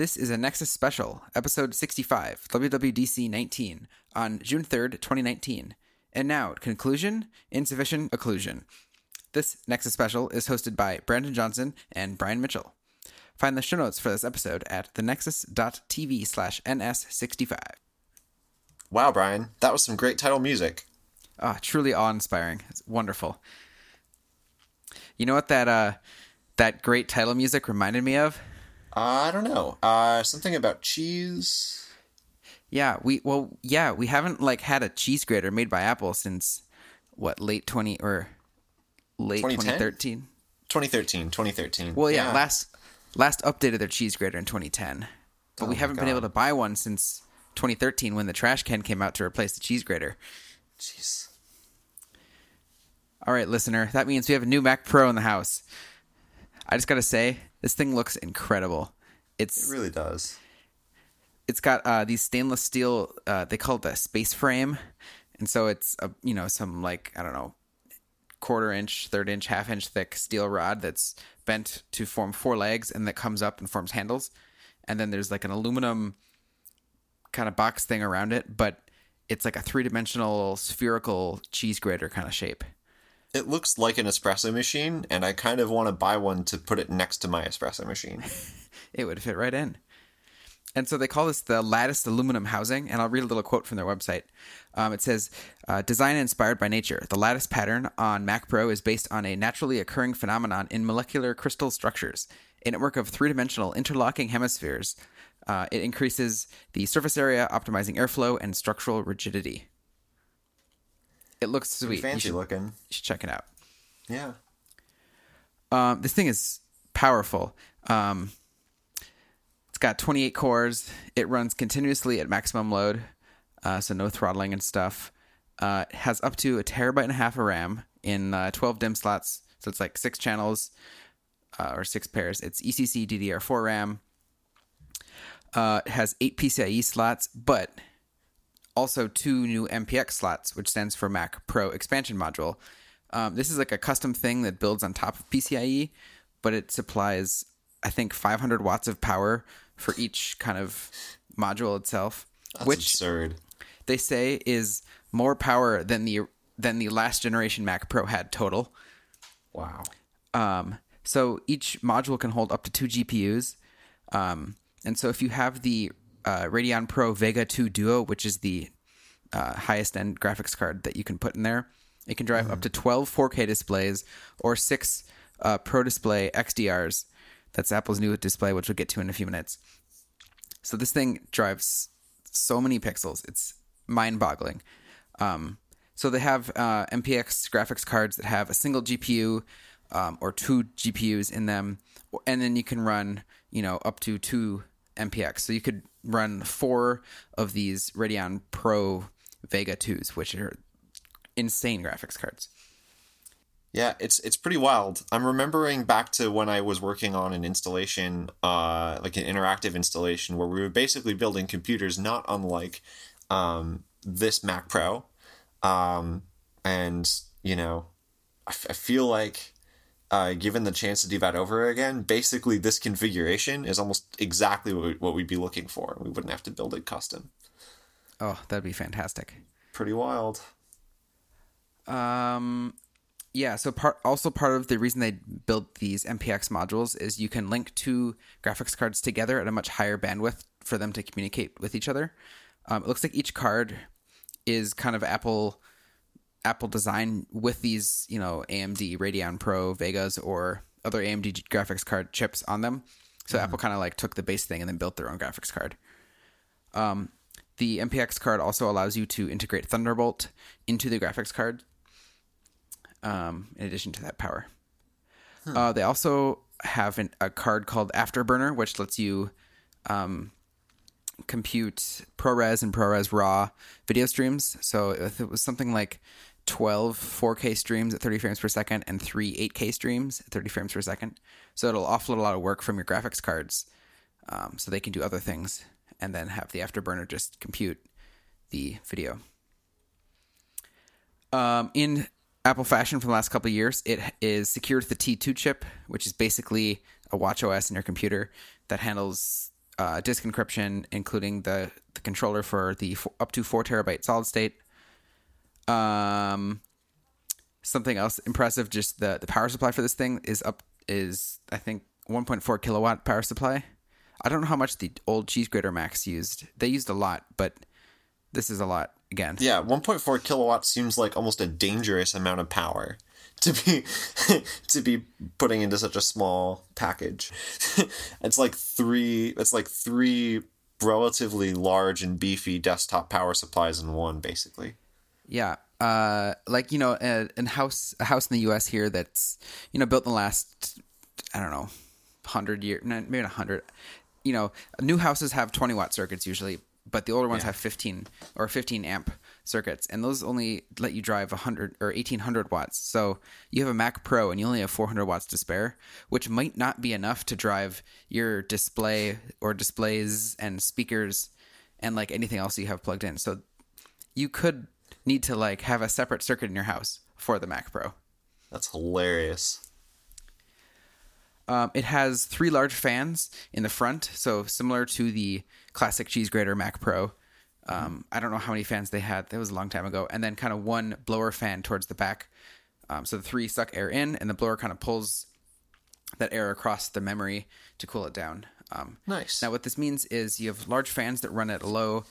This is a Nexus special, episode 65, WWDC 19, on June 3rd, 2019. And now, conclusion insufficient occlusion. This Nexus special is hosted by Brandon Johnson and Brian Mitchell. Find the show notes for this episode at thenexus.tv slash ns65. Wow, Brian, that was some great title music. Ah, truly awe-inspiring. It's wonderful. You know what that uh that great title music reminded me of? I don't know. Uh, something about cheese. Yeah, we well, yeah, we haven't like had a cheese grater made by Apple since what late twenty or late 2013. 2013, 2013. Well, yeah, last last updated their cheese grater in 2010, but Oh we haven't been able to buy one since 2013 when the trash can came out to replace the cheese grater. Jeez. All right, listener, that means we have a new Mac Pro in the house. I just gotta say, this thing looks incredible. It's It really does. it's got uh, these stainless steel. Uh, they call it the space frame, and so it's a you know some like I don't know quarter inch, third inch, half inch thick steel rod that's bent to form four legs, and that comes up and forms handles. And then there's like an aluminum kind of box thing around it, but it's like a three dimensional spherical cheese grater kind of shape. It looks like an espresso machine, and I kind of want to buy one to put it next to my espresso machine. it would fit right in. And so they call this the latticed aluminum housing. And I'll read a little quote from their website. Um, it says, uh, "Design inspired by nature. The lattice pattern on Mac Pro is based on a naturally occurring phenomenon in molecular crystal structures, a network of three-dimensional interlocking hemispheres. Uh, it increases the surface area, optimizing airflow and structural rigidity. It looks sweet. Fancy should, looking. you should check it out. Yeah. Um, this thing is powerful. Um, it's got 28 cores. It runs continuously at maximum load, uh, so no throttling and stuff. Uh, it has up to a terabyte and a half of RAM in uh, 12 DIMM slots, so it's like six channels uh, or six pairs. It's ECC DDR4 RAM. Uh, it has eight PCIe slots, but also two new MPX slots, which stands for Mac Pro Expansion Module. Um, this is like a custom thing that builds on top of PCIe, but it supplies, I think, 500 watts of power for each kind of module itself, That's which absurd. they say is more power than the than the last generation Mac Pro had total. Wow. Um, so each module can hold up to two GPUs. Um, and so if you have the uh, Radeon Pro Vega 2 Duo, which is the uh, highest end graphics card that you can put in there, it can drive up to 12 4K displays or six uh, Pro Display XDRs. That's Apple's new display, which we'll get to in a few minutes. So this thing drives so many pixels. It's mind boggling. Um, so they have uh, MPX graphics cards that have a single GPU um, or two GPUs in them, and then you can run, you know, up to two MPX. So you could run four of these Radeon Pro Vega 2s, which are insane graphics cards. Yeah, it's it's pretty wild. I'm remembering back to when I was working on an installation, uh, like an interactive installation, where we were basically building computers not unlike um, this Mac Pro, um, and you know, I, f- I feel like uh, given the chance to do that over again, basically this configuration is almost exactly what, we, what we'd be looking for. We wouldn't have to build it custom. Oh, that'd be fantastic. Pretty wild. Um, yeah. So part also part of the reason they built these MPX modules is you can link two graphics cards together at a much higher bandwidth for them to communicate with each other. Um, it looks like each card is kind of Apple Apple design with these, you know, AMD Radeon Pro Vegas or other AMD graphics card chips on them. So Apple kind of like took the base thing and then built their own graphics card. Um, the MPX card also allows you to integrate Thunderbolt into the graphics card. Um, in addition to that power, uh, they also have an, a card called Afterburner, which lets you um, compute ProRes and ProRes RAW video streams. So if it was something like 12 4K streams at 30 frames per second and three 8K streams at 30 frames per second. So it'll offload a lot of work from your graphics cards um, so they can do other things and then have the Afterburner just compute the video. Um, in Apple fashion for the last couple of years, it is secured with the T2 chip, which is basically a watch OS in your computer that handles uh, disk encryption, including the, the controller for the f- up to four terabyte solid state. Um, something else impressive, just the the power supply for this thing is up is I think 1.4 kilowatt power supply. I don't know how much the old cheese grater Macs used. They used a lot, but this is a lot again. Yeah, 1.4 kilowatts seems like almost a dangerous amount of power to be to be putting into such a small package. it's like three it's like three relatively large and beefy desktop power supplies in one basically. Yeah. Uh, like you know, a, a house a house in the U.S. here that's you know built in the last I don't know hundred year maybe not hundred. You know, new houses have twenty watt circuits usually, but the older ones Yeah. have fifteen or fifteen amp circuits, and those only let you drive hundred or eighteen hundred watts. So you have a Mac Pro and you only have four hundred watts to spare, which might not be enough to drive your display or displays and speakers and like anything else you have plugged in. So you could need to like have a separate circuit in your house for the Mac Pro. That's hilarious. Um, it has three large fans in the front, so similar to the classic cheese grater Mac Pro. Um, I don't know how many fans they had. That was a long time ago. And then kind of one blower fan towards the back. Um, so the three suck air in, and the blower kind of pulls that air across the memory to cool it down. Um, Nice. Now, what this means is you have large fans that run at a low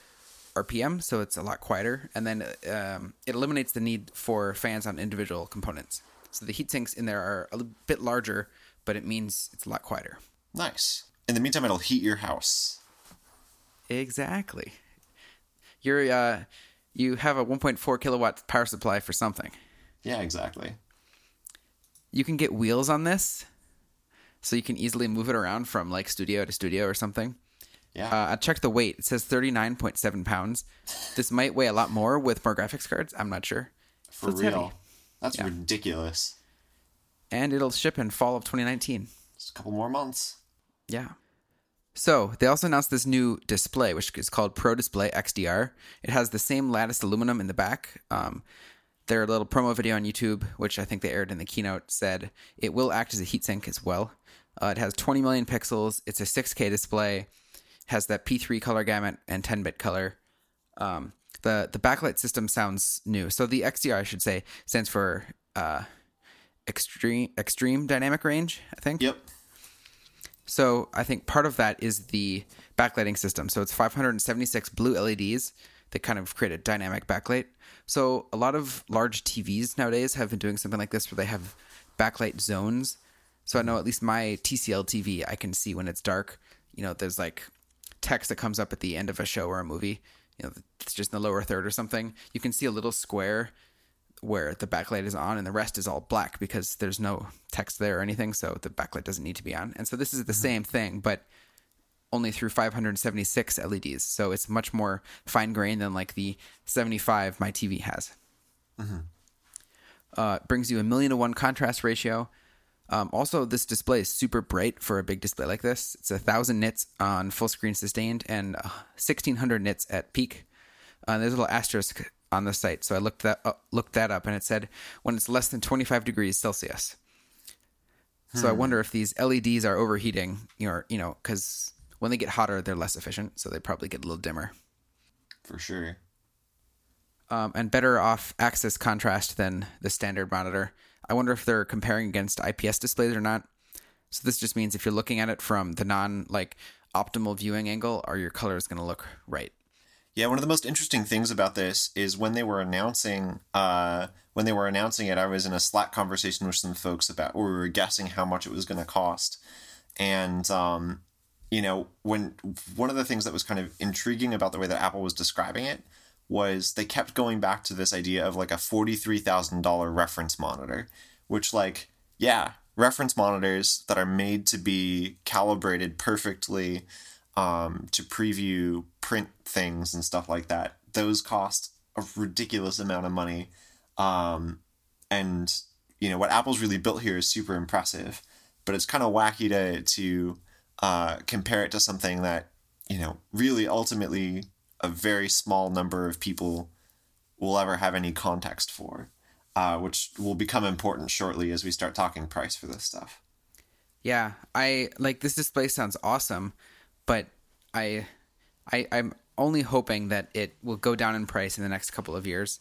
RPM, so it's a lot quieter, and then um, it eliminates the need for fans on individual components. So the heat sinks in there are a bit larger, but it means it's a lot quieter. Nice. In the meantime, it'll heat your house. Exactly. You're uh, you have a 1.4 kilowatt power supply for something. Yeah, exactly. You can get wheels on this, so you can easily move it around from like studio to studio or something. Yeah. Uh, I checked the weight. It says 39.7 pounds. This might weigh a lot more with more graphics cards. I'm not sure. For it's real. heavy. That's Yeah. ridiculous. And it'll ship in fall of 2019. Just a couple more months. Yeah. So they also announced this new display, which is called Pro Display XDR. It has the same lattice aluminum in the back. Um, their little promo video on YouTube, which I think they aired in the keynote, said it will act as a heatsink as well. Uh, it has 20 million pixels. It's a 6K display. Has that P3 color gamut and 10-bit color. Um, the the backlight system sounds new. So the XDR, I should say, stands for uh, extreme extreme dynamic range. I think. Yep. So I think part of that is the backlighting system. So it's 576 blue LEDs that kind of create a dynamic backlight. So a lot of large TVs nowadays have been doing something like this where they have backlight zones. So I know at least my TCL TV, I can see when it's dark. You know, there's like text that comes up at the end of a show or a movie. You know, it's just in the lower third or something. You can see a little square where the backlight is on and the rest is all black because there's no text there or anything so the backlight doesn't need to be on and so this is the same thing but only through 576 leds so it's much more fine grained than like the 75 my tv has uh, it brings you a million to one contrast ratio um, also this display is super bright for a big display like this it's a thousand nits on full screen sustained and uh, 1600 nits at peak uh, there's a little asterisk on the site, so I looked that up, looked that up, and it said when it's less than 25 degrees Celsius. So I wonder if these LEDs are overheating, or you know, because when they get hotter, they're less efficient, so they probably get a little dimmer For sure. um, and better off axis contrast than the standard monitor. I wonder if they're comparing against IPS displays or not. So this just means if you're looking at it from the non like optimal viewing angle, are your colors going to look right? Yeah, one of the most interesting things about this is when they were announcing uh, when they were announcing it, I was in a Slack conversation with some folks about we were guessing how much it was going to cost, and um, you know when one of the things that was kind of intriguing about the way that Apple was describing it was they kept going back to this idea of like a forty three thousand dollar reference monitor, which like yeah reference monitors that are made to be calibrated perfectly um, to preview print things and stuff like that. Those cost a ridiculous amount of money. Um, and, you know, what Apple's really built here is super impressive, but it's kind of wacky to, to uh, compare it to something that, you know, really ultimately a very small number of people will ever have any context for, uh, which will become important shortly as we start talking price for this stuff. Yeah, I like this display sounds awesome, but I, I, I'm only hoping that it will go down in price in the next couple of years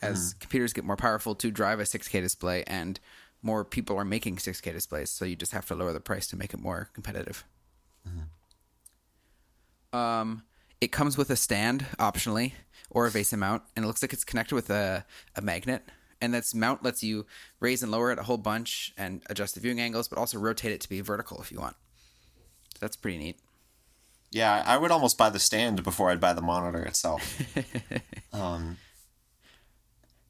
as computers get more powerful to drive a 6K display and more people are making 6K displays. So you just have to lower the price to make it more competitive. Um, it comes with a stand optionally or a VESA mount, and it looks like it's connected with a, a magnet. And this mount lets you raise and lower it a whole bunch and adjust the viewing angles, but also rotate it to be vertical if you want. So that's pretty neat. Yeah, I would almost buy the stand before I'd buy the monitor itself. um,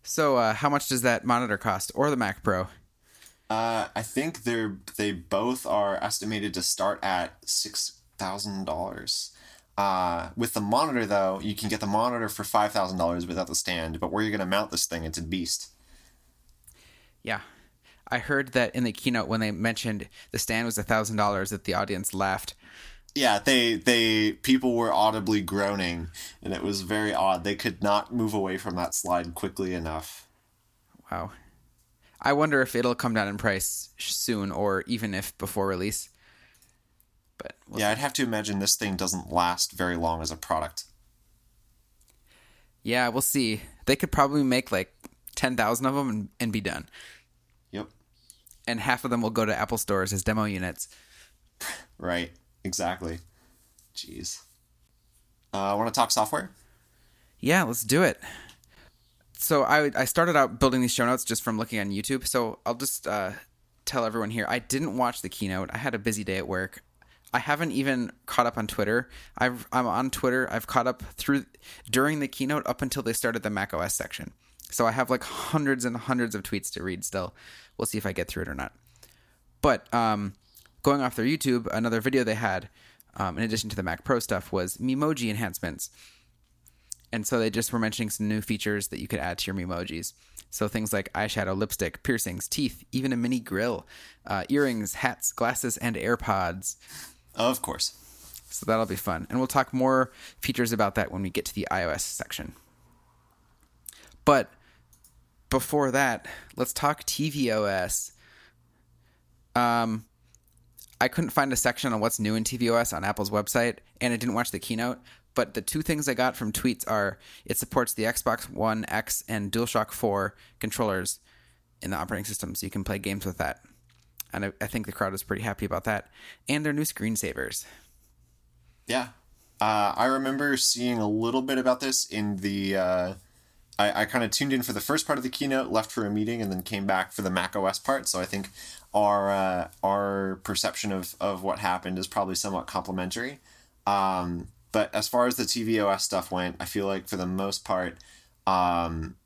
So, uh, how much does that monitor cost, or the Mac Pro? uh, I think they're they both are estimated to start at six thousand dollars. Uh, with the monitor though, you can get the monitor for five thousand dollars without the stand. But where you're gonna mount this thing, it's a beast. Yeah, I heard that in the keynote when they mentioned the stand was a thousand dollars, that the audience laughed. Yeah, they they people were audibly groaning, and it was very odd. They could not move away from that slide quickly enough. Wow. I wonder if it'll come down in price soon, or even if before release. But we'll Yeah, I'd have to imagine this thing doesn't last very long as a product. Yeah, we'll see. They could probably make like 10,000 of them and, and be done. Yep. And half of them will go to Apple stores as demo units. Right. Exactly. Jeez. Uh, want to talk software? Yeah, let's do it. So I I started out building these show notes just from looking on YouTube. So I'll just uh, tell everyone here I didn't watch the keynote. I had a busy day at work. I haven't even caught up on Twitter. I've, I'm on Twitter. I've caught up through during the keynote up until they started the Mac OS section. So I have like hundreds and hundreds of tweets to read still. We'll see if I get through it or not. But um, going off their YouTube, another video they had, um, in addition to the Mac Pro stuff, was Memoji enhancements. And so they just were mentioning some new features that you could add to your Memojis. So things like eyeshadow, lipstick, piercings, teeth, even a mini grill, uh, earrings, hats, glasses, and AirPods. Of course. So that'll be fun. And we'll talk more features about that when we get to the iOS section. But before that, let's talk tvOS. Um, I couldn't find a section on what's new in tvOS on Apple's website, and I didn't watch the keynote. But the two things I got from tweets are it supports the Xbox One X and DualShock 4 controllers in the operating system, so you can play games with that. And I, I think the crowd was pretty happy about that. And their new screensavers. Yeah. Uh, I remember seeing a little bit about this in the. Uh, I, I kind of tuned in for the first part of the keynote, left for a meeting, and then came back for the Mac OS part. So I think our uh, our perception of, of what happened is probably somewhat complementary. Um, but as far as the tvOS stuff went, I feel like for the most part, um,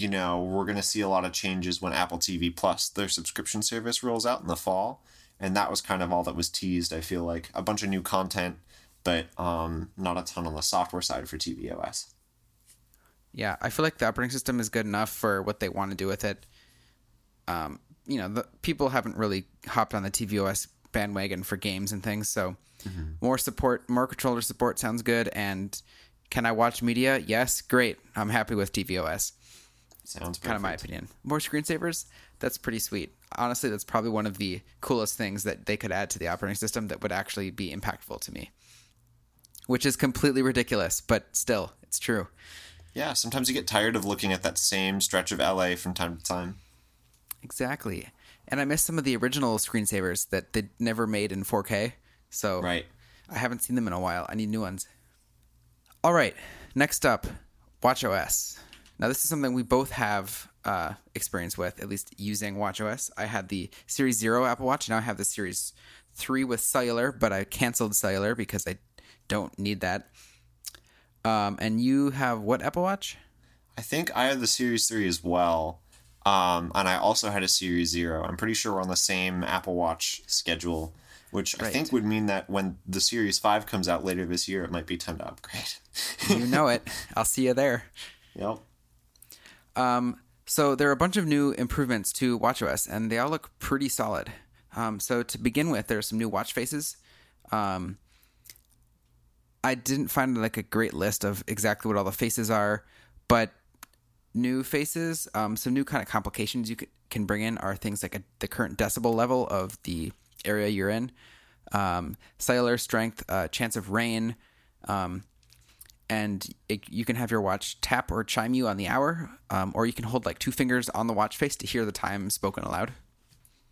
you know, we're going to see a lot of changes when Apple TV Plus, their subscription service, rolls out in the fall. And that was kind of all that was teased. I feel like a bunch of new content, but um, not a ton on the software side for tvOS. Yeah, I feel like the operating system is good enough for what they want to do with it. Um, you know, the people haven't really hopped on the tvOS bandwagon for games and things, so more support, more controller support sounds good. And can I watch media? Yes, great. I'm happy with tvOS. Sounds Kind of my opinion. More screensavers? That's pretty sweet. Honestly, that's probably one of the coolest things that they could add to the operating system that would actually be impactful to me. Which is completely ridiculous, but still, it's true. Yeah, sometimes you get tired of looking at that same stretch of LA from time to time. Exactly. And I miss some of the original screensavers that they never made in 4K. So Right. I haven't seen them in a while. I need new ones. All right. Next up, WatchOS. Now, this is something we both have uh, experience with, at least using WatchOS. I had the Series Zero Apple Watch. Now I have the Series Three with cellular, but I canceled cellular because I don't need that. Um, and you have what Apple Watch? I think I have the Series 3 as well. Um, and I also had a Series Zero. I'm pretty sure we're on the same Apple Watch schedule, which I think would mean that when the Series 5 comes out later this year, it might be time to upgrade. You know it. I'll see you there. yep. Um, so there are a bunch of new improvements to WatchOS, and they all look pretty solid. Um, so to begin with, there are some new watch faces. Um, I didn't find like a great list of exactly what all the faces are, but new faces, um, some new kind of complications you can bring in are things like a, the current decibel level of the area you're in. um, cellular strength, uh, chance of rain, um, and it, you can have your watch tap or chime you on the hour, um, or you can hold like two fingers on the watch face to hear the time spoken aloud.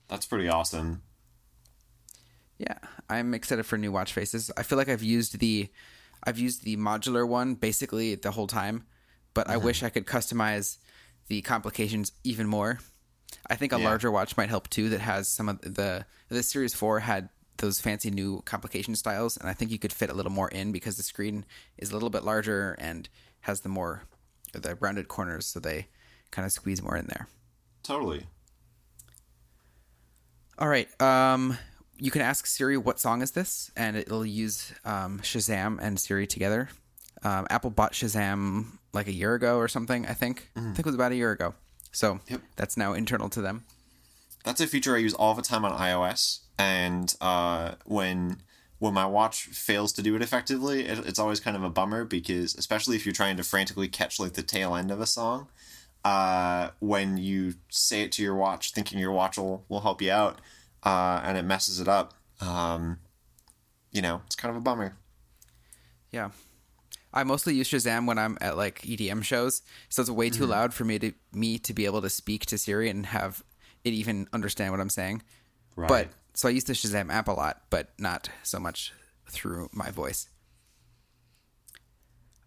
That's pretty awesome. Yeah, I'm excited for new watch faces. I feel like I've used the I've used the modular one basically the whole time, but I wish I could customize the complications even more. I think a Yeah. larger watch might help too that has some of the the Series 4 had those fancy new complication styles and I think you could fit a little more in because the screen is a little bit larger and has the more the rounded corners so they kind of squeeze more in there. Totally. All right. Um, you can ask Siri what song is this, and it'll use um, Shazam and Siri together. Um, Apple bought Shazam like a year ago or something. I think. I think it was about a year ago. So Yep. that's now internal to them. That's a feature I use all the time on iOS, and uh, when when my watch fails to do it effectively, it, it's always kind of a bummer because, especially if you're trying to frantically catch like the tail end of a song, uh, when you say it to your watch, thinking your watch will, will help you out, uh, and it messes it up, um, you know, it's kind of a bummer. Yeah. I mostly use Shazam when I'm at like EDM shows, so it's way too loud for me to me to be able to speak to Siri and have it even understand what I'm saying. Right. But so I use the Shazam app a lot, but not so much through my voice.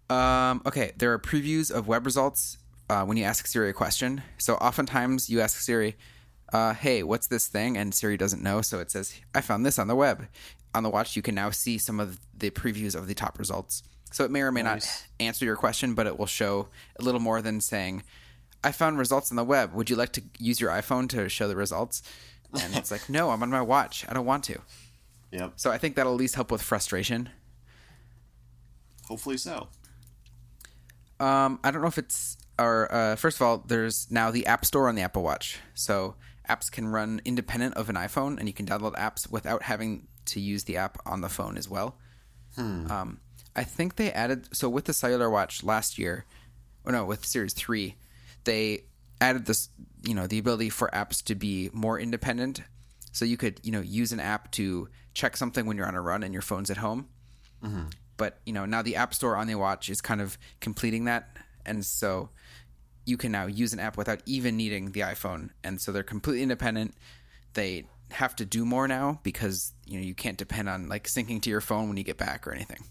Um, okay, there are previews of web results uh, when you ask Siri a question. So oftentimes you ask Siri, uh, "Hey, what's this thing?" and Siri doesn't know, so it says, "I found this on the web." On the watch, you can now see some of the previews of the top results. So it may or may Nice. not answer your question, but it will show a little more than saying, "I found results on the web. Would you like to use your iPhone to show the results?" And it's like, "No, I'm on my watch. I don't want to." Yep. So I think that'll at least help with frustration. Hopefully so. Um, I don't know if it's or uh, first of all, there's now the App Store on the Apple Watch, so apps can run independent of an iPhone, and you can download apps without having to use the app on the phone as well. Um, I think they added so with the cellular watch last year, or no, with Series Three, they added this, you know, the ability for apps to be more independent. So you could, you know, use an app to check something when you're on a run and your phone's at home. Mm-hmm. But you know now the app store on the watch is kind of completing that. And so you can now use an app without even needing the iphone. And so they're completely independent. They have to do more now because you know you can't depend on like syncing to your phone when you get back or anything.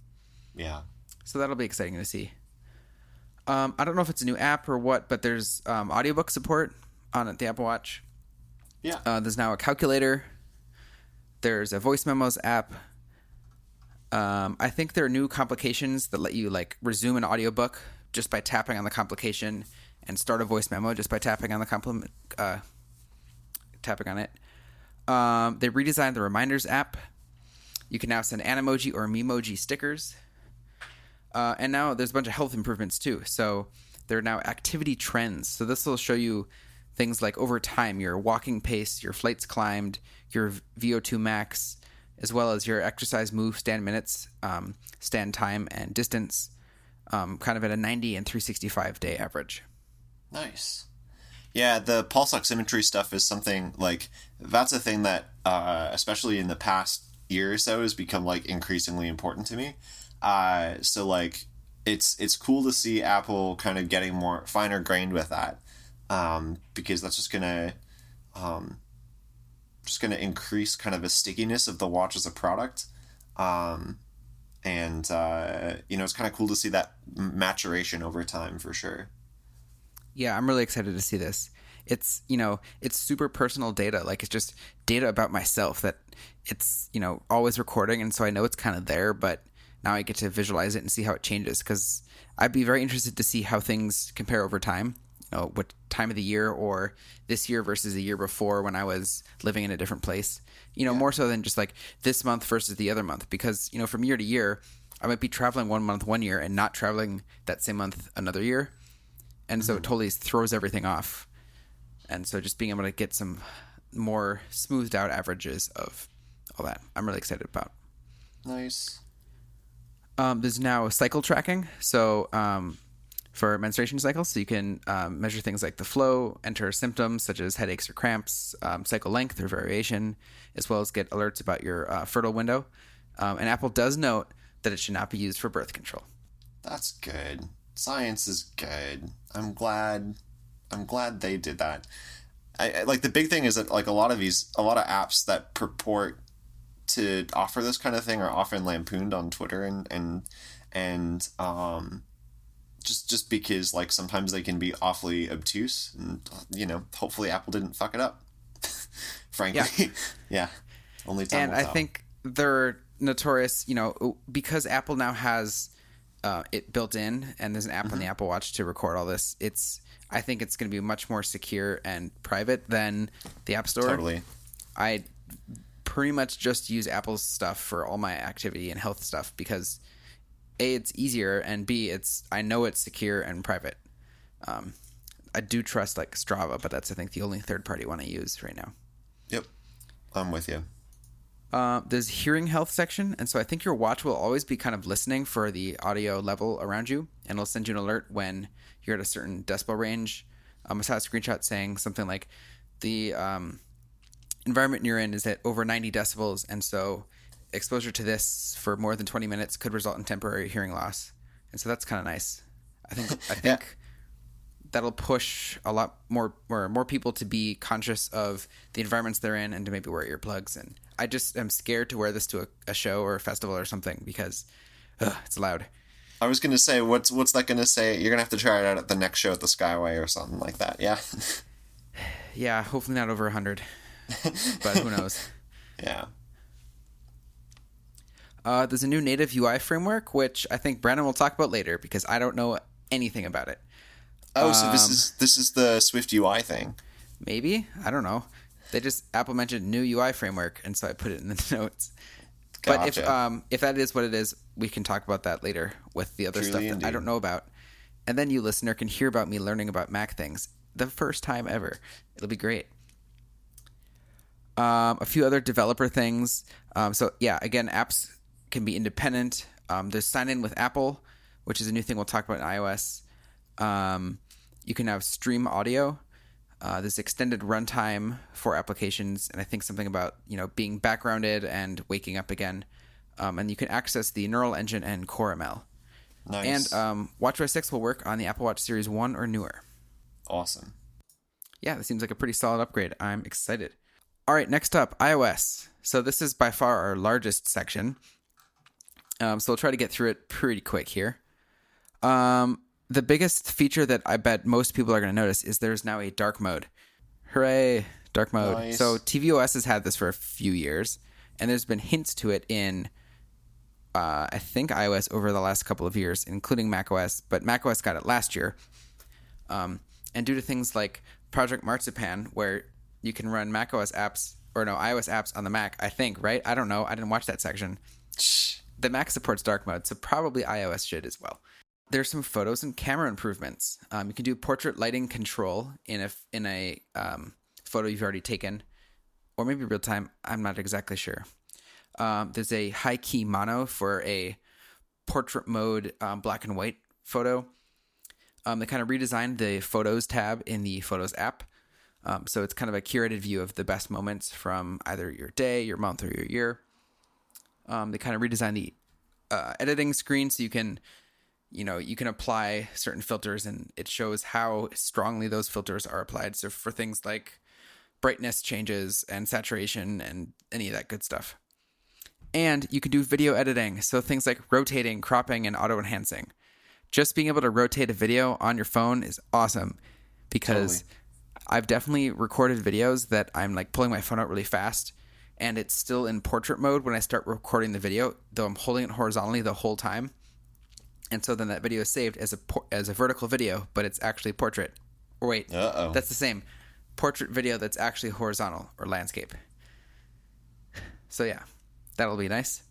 Yeah. so that'll be exciting to see um, i don't know if it's a new app or what but there's um, audiobook support on the apple watch Yeah. uh, there's now a calculator. There's a voice memos app. Um, I think there are new complications that let you like resume an audiobook just by tapping on the complication and start a voice memo just by tapping on the compliment, uh, tapping on it. Um, they redesigned the reminders app. You can now send Animoji or Memoji stickers. Uh, and now there's a bunch of health improvements too. So there are now activity trends. So this will show you things like over time, your walking pace, your flights climbed, your VO2 max, as well as your exercise move, stand minutes, um, stand time, and distance, um, kind of at a 90 and 365 day average. Nice. Yeah, the pulse oximetry stuff is something like that's a thing that, uh, especially in the past year or so, has become like increasingly important to me. Uh, so like, it's it's cool to see Apple kind of getting more finer grained with that, um, because that's just gonna, um, just gonna increase kind of a stickiness of the watch as a product. Um, and uh, you know, it's kind of cool to see that maturation over time for sure. Yeah, I'm really excited to see this. It's, you know, it's super personal data. Like it's just data about myself that it's, you know, always recording and so I know it's kind of there, but now I get to visualize it and see how it changes cuz I'd be very interested to see how things compare over time. You know, what time of the year or this year versus the year before when I was living in a different place. You know, more so than just like this month versus the other month because, you know, from year to year, I might be traveling one month one year and not traveling that same month another year and so it mm-hmm. totally throws everything off. And so just being able to get some more smoothed out averages of all that, I'm really excited about. Nice. Um, there's now cycle tracking. So um, for menstruation cycles. So you can um, measure things like the flow, enter symptoms such as headaches or cramps, um, cycle length or variation, as well as get alerts about your uh, fertile window. Um, and Apple does note that it should not be used for birth control. That's good. Science is good. I'm glad. I'm glad they did that. I, I like the big thing is that like a lot of these, a lot of apps that purport to offer this kind of thing are often lampooned on Twitter and and and um just just because like sometimes they can be awfully obtuse and you know hopefully Apple didn't fuck it up. Frankly, yeah. yeah. Only time and I think they're notorious, you know, because Apple now has uh, it built in, and there's an app mm-hmm. on the mm-hmm. Apple Watch to record all this. It's I think it's going to be much more secure and private than the App Store. Totally. I pretty much just use Apple's stuff for all my activity and health stuff because a it's easier and b it's I know it's secure and private. Um, I do trust like Strava, but that's I think the only third party one I use right now. Yep, I'm with you. Uh, there's hearing health section, and so I think your watch will always be kind of listening for the audio level around you, and it'll send you an alert when you're at a certain decibel range. Um, I saw a screenshot saying something like the um, environment you're in is at over 90 decibels, and so exposure to this for more than 20 minutes could result in temporary hearing loss, and so that's kind of nice. I think I think yeah. that'll push a lot more more more people to be conscious of the environments they're in and to maybe wear earplugs and I just am scared to wear this to a, a show or a festival or something because ugh, it's loud. I was gonna say, what's what's that gonna say? You're gonna have to try it out at the next show at the Skyway or something like that. Yeah. yeah, hopefully not over hundred, but who knows? yeah. Uh, there's a new native UI framework, which I think Brandon will talk about later because I don't know anything about it. Oh, um, so this um, is this is the SwiftUI thing. Maybe I don't know. They just Apple mentioned new UI framework, and so I put it in the notes. Gotcha. But if um, if that is what it is, we can talk about that later with the other Truly stuff that indeed. I don't know about. And then you listener can hear about me learning about Mac things the first time ever. It'll be great. Um, a few other developer things. Um, so yeah, again, apps can be independent. Um, there's sign in with Apple, which is a new thing we'll talk about in iOS. Um, you can have stream audio. Uh, this extended runtime for applications, and I think something about you know being backgrounded and waking up again. Um, and you can access the Neural Engine and Core ML. Nice. And um, WatchOS 6 will work on the Apple Watch Series 1 or newer. Awesome. Yeah, this seems like a pretty solid upgrade. I'm excited. All right, next up, iOS. So this is by far our largest section. Um, so we'll try to get through it pretty quick here. Um, the biggest feature that I bet most people are going to notice is there's now a dark mode. Hooray, dark mode. Nice. So tvOS has had this for a few years, and there's been hints to it in, uh, I think, iOS over the last couple of years, including macOS, but macOS got it last year. Um, and due to things like Project Marzipan, where you can run macOS apps, or no, iOS apps on the Mac, I think, right? I don't know. I didn't watch that section. The Mac supports dark mode, so probably iOS should as well there's some photos and camera improvements. Um, you can do portrait lighting control in a in a um, photo you've already taken, or maybe real time. I'm not exactly sure. Um, there's a high key mono for a portrait mode um, black and white photo. Um, they kind of redesigned the photos tab in the Photos app. Um, so it's kind of a curated view of the best moments from either your day, your month, or your year. they kind of redesign the uh, editing screen so you can you know you can apply certain filters and it shows how strongly those filters are applied so for things like brightness changes and saturation and any of that good stuff and you can do video editing so things like rotating cropping and auto enhancing just being able to rotate a video on your phone is awesome because totally. I've definitely recorded videos that i'm like pulling my phone out really fast and it's still in portrait mode when i start recording the video though i'm holding it horizontally the whole time and so then that video is saved as a as a vertical video, but it's actually portrait. Or wait, Uh-oh. that's the same portrait video that's actually horizontal or landscape. So yeah, that'll be nice.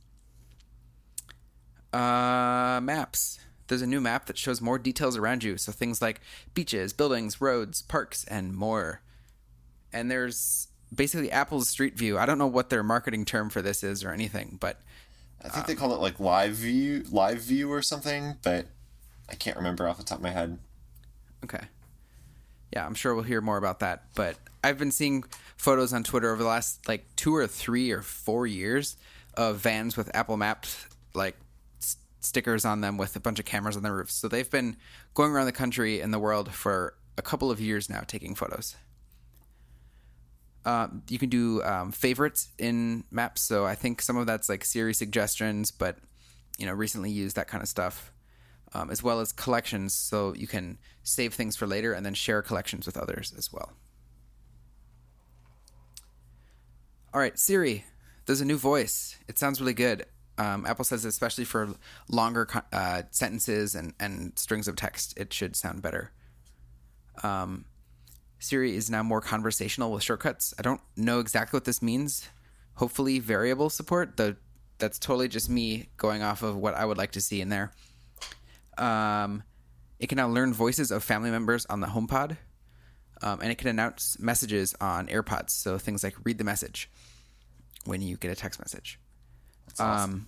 Uh, maps. There's a new map that shows more details around you, so things like beaches, buildings, roads, parks, and more. And there's basically Apple's Street View. I don't know what their marketing term for this is or anything, but I think um, they call it like live view, live view or something. But I can't remember off the top of my head. Okay. Yeah, I'm sure we'll hear more about that. But I've been seeing photos on Twitter over the last like two or three or four years of vans with Apple Maps like stickers on them with a bunch of cameras on their roofs. So they've been going around the country and the world for a couple of years now taking photos. Uh, you can do um, favorites in maps, so I think some of that's like Siri suggestions, but you know, recently used that kind of stuff, um, as well as collections, so you can save things for later and then share collections with others as well. All right, Siri, there's a new voice. It sounds really good. Um, Apple says, especially for longer uh, sentences and, and strings of text, it should sound better. Um, Siri is now more conversational with shortcuts. I don't know exactly what this means. Hopefully, variable support, though that's totally just me going off of what I would like to see in there. Um, it can now learn voices of family members on the HomePod, um, and it can announce messages on AirPods. So things like read the message when you get a text message. Um,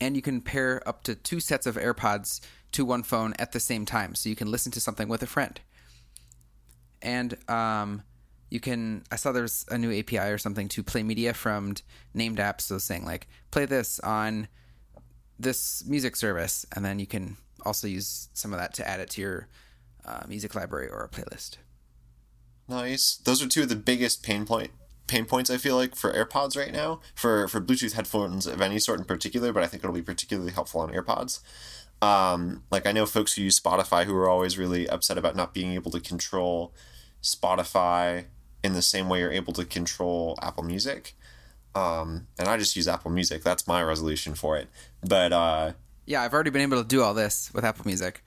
and you can pair up to two sets of AirPods to one phone at the same time, so you can listen to something with a friend. And um, you can. I saw there's a new API or something to play media from named apps. So saying like, play this on this music service, and then you can also use some of that to add it to your uh, music library or a playlist. Nice. Those are two of the biggest pain point pain points I feel like for AirPods right now for for Bluetooth headphones of any sort in particular, but I think it'll be particularly helpful on AirPods. Um, like I know folks who use Spotify who are always really upset about not being able to control Spotify in the same way you're able to control Apple Music. Um, and I just use Apple Music. That's my resolution for it. But uh, Yeah, I've already been able to do all this with Apple Music,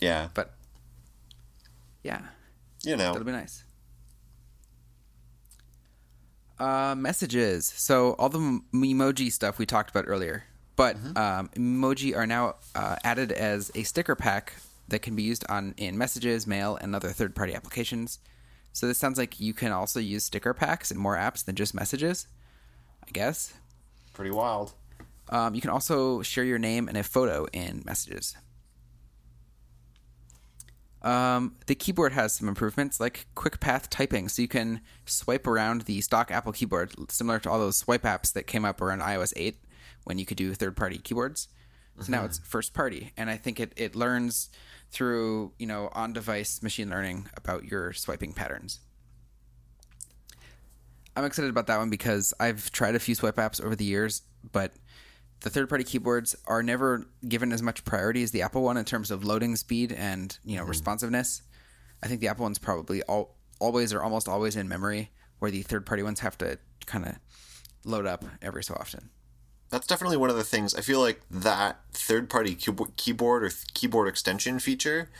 yeah, but yeah, you know, that'll be nice. Uh, messages. So all the m- emoji stuff we talked about earlier, but um, emoji are now uh, added as a sticker pack that can be used on in messages, mail, and other third-party applications. So this sounds like you can also use sticker packs in more apps than just messages. I guess. pretty wild. Um, you can also share your name and a photo in messages. Um, the keyboard has some improvements like QuickPath typing, so you can swipe around the stock Apple keyboard, similar to all those swipe apps that came up around iOS 8 when you could do third party keyboards. So now it's first party, and I think it, it learns through you know on device machine learning about your swiping patterns. I'm excited about that one because I've tried a few swipe apps over the years, but the third party keyboards are never given as much priority as the Apple one in terms of loading speed and you know mm-hmm. responsiveness. I think the Apple one's probably all, always or almost always in memory, where the third party ones have to kind of load up every so often. That's definitely one of the things. I feel like that third party keyboard or keyboard extension feature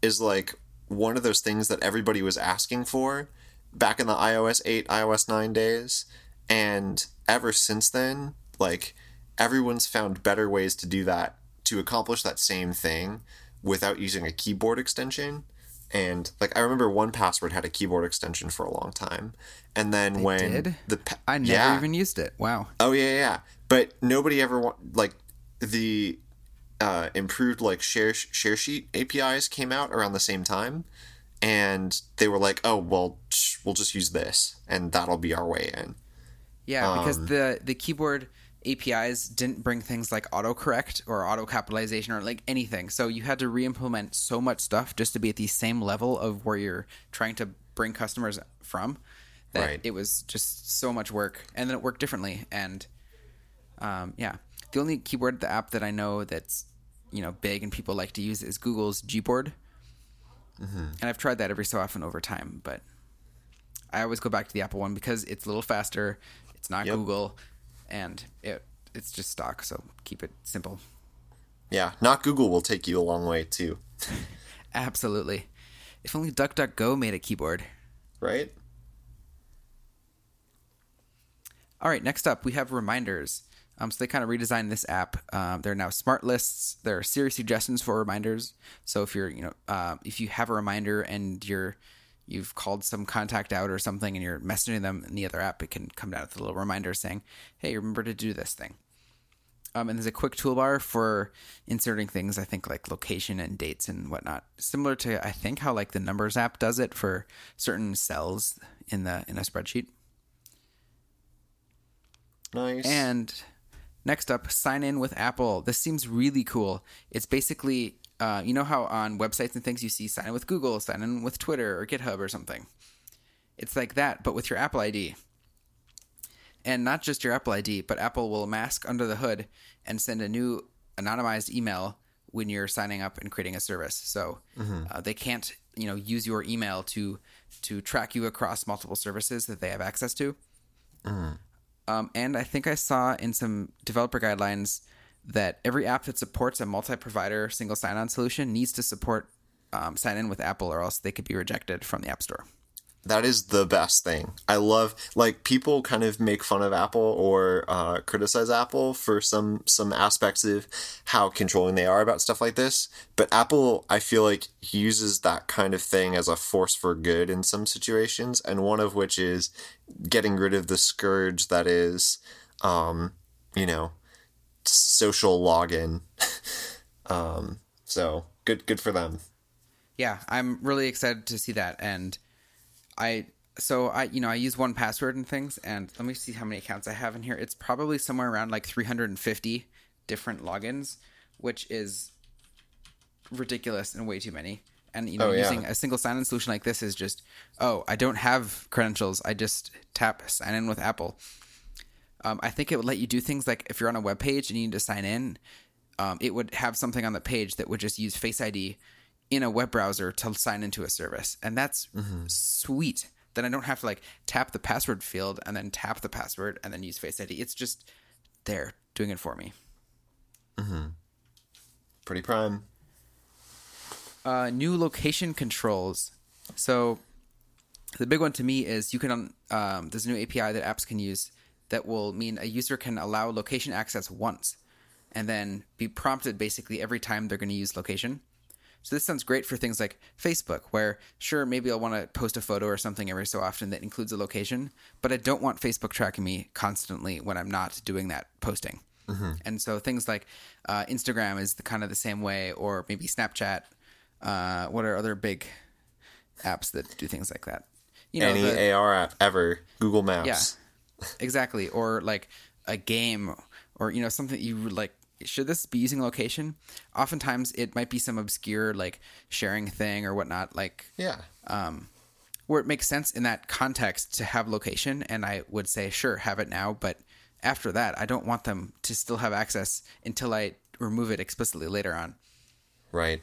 is like one of those things that everybody was asking for back in the iOS 8, iOS 9 days. And ever since then, like everyone's found better ways to do that to accomplish that same thing without using a keyboard extension. And like I remember 1Password had a keyboard extension for a long time. And then when did? the pa- I never yeah. even used it. Wow. Oh yeah, yeah. But nobody ever wa- like the uh, improved like share share sheet APIs came out around the same time, and they were like, "Oh well, sh- we'll just use this, and that'll be our way in." Yeah, because Um, the the keyboard APIs didn't bring things like autocorrect or auto capitalization or like anything. So you had to re-implement so much stuff just to be at the same level of where you're trying to bring customers from. That Right. it was just so much work, and then it worked differently. And um, yeah, the only keyboard the app that I know that's you know big and people like to use is Google's Gboard. And I've tried that every so often over time, but I always go back to the Apple one because it's a little faster. It's not Yep. Google, and it it's just stock. So keep it simple. Yeah, not Google will take you a long way too, Absolutely. If only DuckDuckGo made a keyboard. right? All right, next up we have reminders. Um, so they kind of redesigned this app. Um, there are now smart lists. There are Siri suggestions for reminders. So if you're, you know, uh, if you have a reminder and you're, you've called some contact out or something and you're messaging them in the other app, it can come down with a little reminder saying, "Hey, remember to do this thing." Um, and there's a quick toolbar for inserting things, I think, like location and dates and whatnot. Similar to, I think, how like the Numbers app does it for certain cells in the in a spreadsheet. Nice. And next up, sign in with Apple. This seems really cool. It's basically, uh, you know how on websites and things you see sign in with Google, sign in with Twitter or GitHub or something. It's like that, but with your Apple ID. And not just your Apple ID, but Apple will mask under the hood and send a new anonymized email when you're signing up and creating a service. So uh, they can't, you know, use your email to to track you across multiple services that they have access to. Um, and I think I saw in some developer guidelines that every app that supports a multi-provider single sign-on solution needs to support um, sign in with Apple, or else they could be rejected from the App Store. that is the best thing. I love like people kind of make fun of Apple or uh, criticize Apple for some some aspects of how controlling they are about stuff like this. But Apple, I feel like uses that kind of thing as a force for good in some situations, and one of which is getting rid of the scourge that is, um, you know, social login. um, so good, good for them. Yeah, I'm really excited to see that. And I so I you know I use 1Password and things, and let me see how many accounts I have in here. It's probably somewhere around like 350 different logins, which is ridiculous and way too many. And you know, Oh, yeah. using a single sign-in solution like this is just, oh, I don't have credentials. I just tap sign in with Apple. Um, I think it would let you do things like if you're on a web page and you need to sign in, um, it would have something on the page that would just use Face ID in a web browser to sign into a service, and that's sweet. Then I don't have to like tap the password field and then tap the password and then use Face ID. It's just there doing it for me. Mm-hmm. Pretty prime. uh, new location controls. So the big one to me is you can um, there's a new API that apps can use that will mean a user can allow location access once and then be prompted basically every time they're going to use location. So this sounds great for things like Facebook, where sure maybe I'll want to post a photo or something every so often that includes a location, but I don't want Facebook tracking me constantly when I'm not doing that posting. And so things like uh, Instagram is the kind of the same way, or maybe Snapchat. Uh, what are other big apps that do things like that? You Any the- AR app ever, Google Maps. yeah, exactly. Or like a game, or you know something you would like. Should this be using location? Oftentimes, it might be some obscure like sharing thing or whatnot, like Yeah. um, where it makes sense in that context to have location. And I would say, sure, have it now, but after that, I don't want them to still have access until I remove it explicitly later on. Right.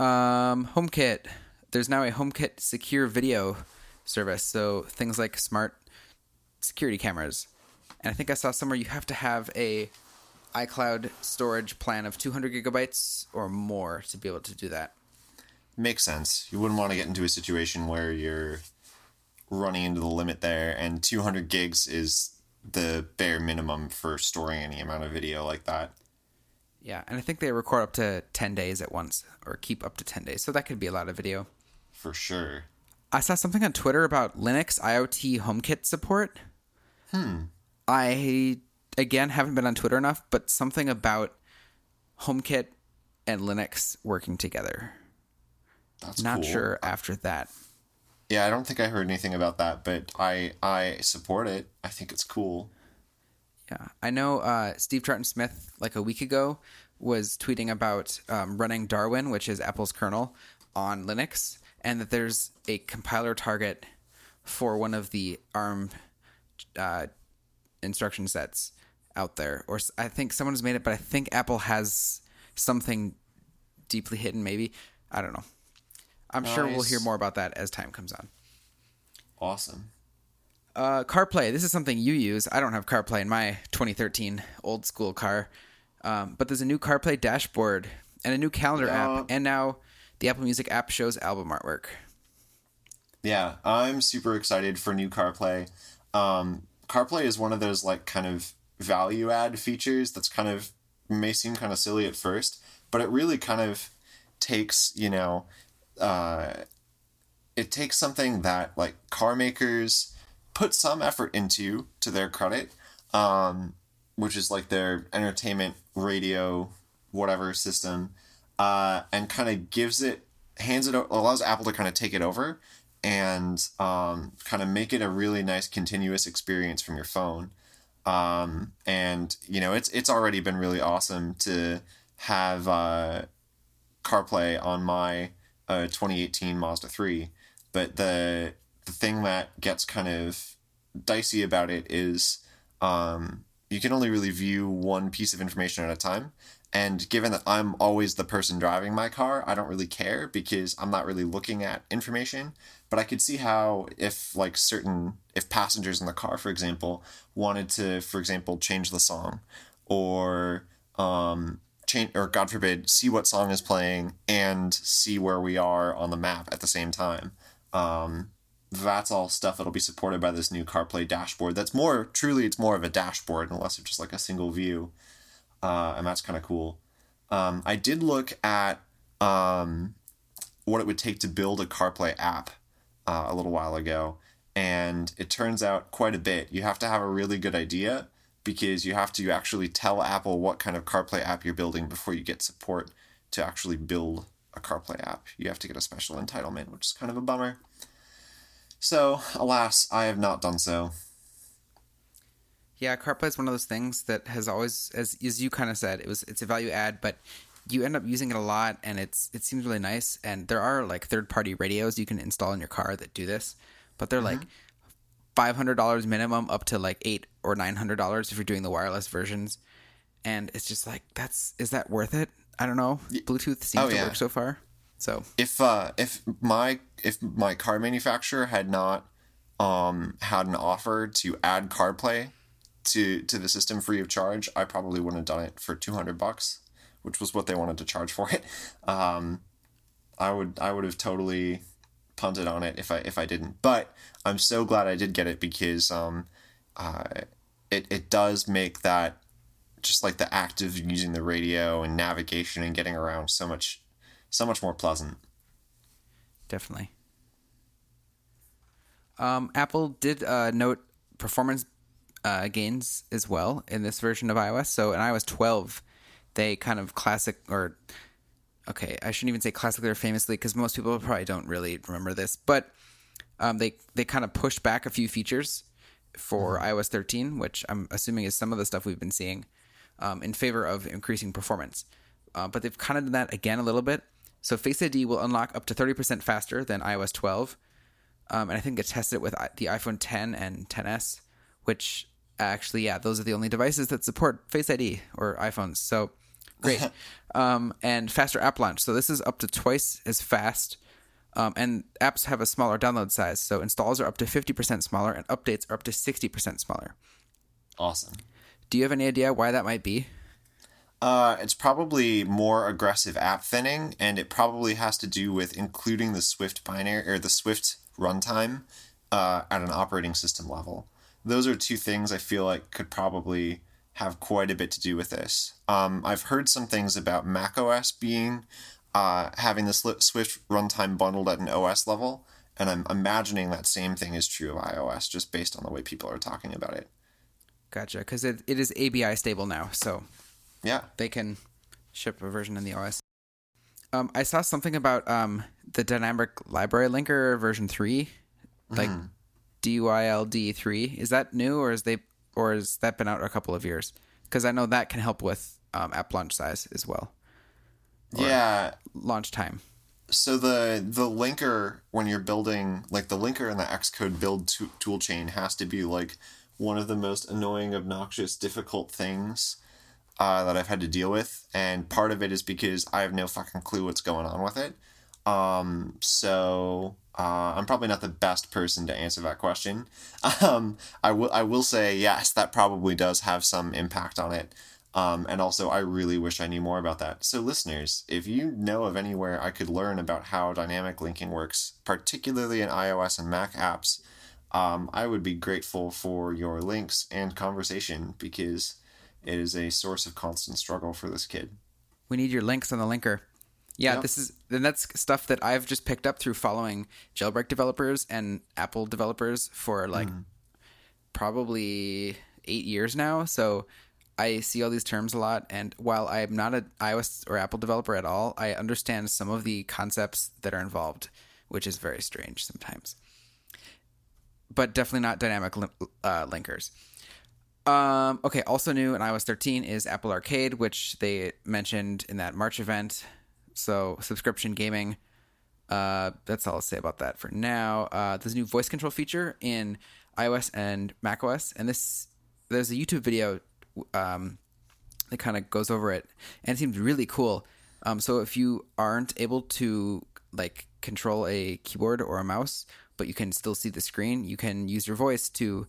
Um, HomeKit. There's now a HomeKit secure video service. So things like smart security cameras. And I think I saw somewhere you have to have a iCloud storage plan of 200 gigabytes or more to be able to do that. Makes sense. You wouldn't want to get into a situation where you're running into the limit there, and 200 gigs is the bare minimum for storing any amount of video like that. Yeah, and I think they record up to 10 days at once or keep up to 10 days. So that could be a lot of video. For sure. I saw something on Twitter about Linux IoT HomeKit support. Hmm. I again haven't been on Twitter enough, but something about HomeKit and Linux working together. That's Not cool. sure after that. Yeah, I don't think I heard anything about that, but I I support it. I think it's cool. Yeah, I know uh, Steve Troughton Smith like a week ago was tweeting about um, running Darwin, which is Apple's kernel, on Linux, and that there's a compiler target for one of the ARM uh, instruction sets out there. Or I think someone has made it, but I think Apple has something deeply hidden. Maybe I don't know. I'm sure we'll hear more about that as time comes on. Awesome. Uh, CarPlay. This is something you use. I don't have CarPlay in my 2013 old school car, um, but there's a new CarPlay dashboard and a new calendar Yeah. app, and now the Apple Music app shows album artwork. Yeah, I'm super excited for new CarPlay. Um, CarPlay is one of those like kind of value add features that's kind of may seem kind of silly at first, but it really kind of takes you know, uh, it takes something that like car makers put some effort into to their credit, um, which is like their entertainment radio whatever system, uh, and kind of gives it hands it allows Apple to kind of take it over and um, kind of make it a really nice continuous experience from your phone. Um, and you know it's it's already been really awesome to have uh, CarPlay on my uh, 2018 Mazda 3, but the the thing that gets kind of dicey about it is um, you can only really view one piece of information at a time. And given that I'm always the person driving my car, I don't really care because I'm not really looking at information. But I could see how if like certain if passengers in the car, for example, wanted to, for example, change the song or um change or God forbid, see what song is playing and see where we are on the map at the same time. Um, that's all stuff that'll be supported by this new CarPlay dashboard. That's more truly, it's more of a dashboard and less of just like a single view, uh, and that's kind of cool. Um, I did look at um, what it would take to build a CarPlay app uh, a little while ago, and it turns out quite a bit. You have to have a really good idea because you have to actually tell Apple what kind of CarPlay app you're building before you get support to actually build a CarPlay app. You have to get a special entitlement, which is kind of a bummer. So, alas, I have not done so. Yeah, CarPlay is one of those things that has always, as as you kind of said, it was it's a value add, but you end up using it a lot, and it's it seems really nice. And there are like third party radios you can install in your car that do this, but they're mm-hmm. like five hundred dollars minimum, up to like eight or nine hundred dollars if you're doing the wireless versions. And it's just like that's is that worth it? I don't know. Bluetooth seems oh, to work so far. So if uh, if my if my car manufacturer had not um, had an offer to add CarPlay to to the system free of charge, I probably wouldn't have done it for two hundred bucks, which was what they wanted to charge for it. Um, I would I would have totally punted on it if I if I didn't. But I'm so glad I did get it because um, uh, it it does make that just like the act of using the radio and navigation and getting around so much so much more pleasant. Definitely. Um, Apple did uh, note performance uh, gains as well in this version of iOS. So in iOS 12, they kind of classic or okay, I shouldn't even say classically or famously because most people probably don't really remember this, but um, they they kind of pushed back a few features for mm-hmm. iOS 13, which I'm assuming is some of the stuff we've been seeing um, in favor of increasing performance. Uh, but they've kind of done that again a little bit. So Face ID will unlock up to 30% faster than iOS 12. Um, and I think it tested it with the iPhone 10 and 10s, which actually, yeah, those are the only devices that support Face ID or iPhones. So great. um, and faster app launch. So this is up to twice as fast. Um, and apps have a smaller download size. So installs are up to 50% smaller and updates are up to 60% smaller. Awesome. Do you have any idea why that might be? Uh, it's probably more aggressive app thinning, and it probably has to do with including the Swift binary or the Swift runtime uh, at an operating system level. Those are two things I feel like could probably have quite a bit to do with this. Um, I've heard some things about macOS being uh, having the Swift runtime bundled at an OS level, and I'm imagining that same thing is true of iOS, just based on the way people are talking about it. Gotcha, because it, it is ABI stable now, so yeah, they can ship a version in the OS. Um, I saw something about um, the dynamic library linker version three, like mm. DYLD three. Is that new, or is they, or has that been out a couple of years? Because I know that can help with um, app launch size as well. yeah, launch time. So the the linker when you're building like the linker in the Xcode build tool chain has to be like one of the most annoying, obnoxious, difficult things uh, that I've had to deal with, and part of it is because I have no fucking clue what's going on with it. Um, so uh, I'm probably not the best person to answer that question. Um, I will I will say yes, that probably does have some impact on it. Um, and also, I really wish I knew more about that. So, listeners, if you know of anywhere I could learn about how dynamic linking works, particularly in iOS and Mac apps, um, I would be grateful for your links and conversation because it is a source of constant struggle for this kid. We need your links on the linker. Yeah, yep. this is and that's stuff that I've just picked up through following jailbreak developers and Apple developers for like mm. probably eight years now, so I see all these terms a lot. And while I'm not an iOS or Apple developer at all, I understand some of the concepts that are involved, which is very strange sometimes. But definitely not dynamic uh, linkers. Um, okay, also new in iOS 13 is Apple Arcade, which they mentioned in that March event. So subscription gaming. Uh, that's all I'll say about that for now. Uh, there's a new voice control feature in iOS and macOS, and this there's a YouTube video um, that kind of goes over it, and it seems really cool. Um, so if you aren't able to like control a keyboard or a mouse, but you can still see the screen, you can use your voice to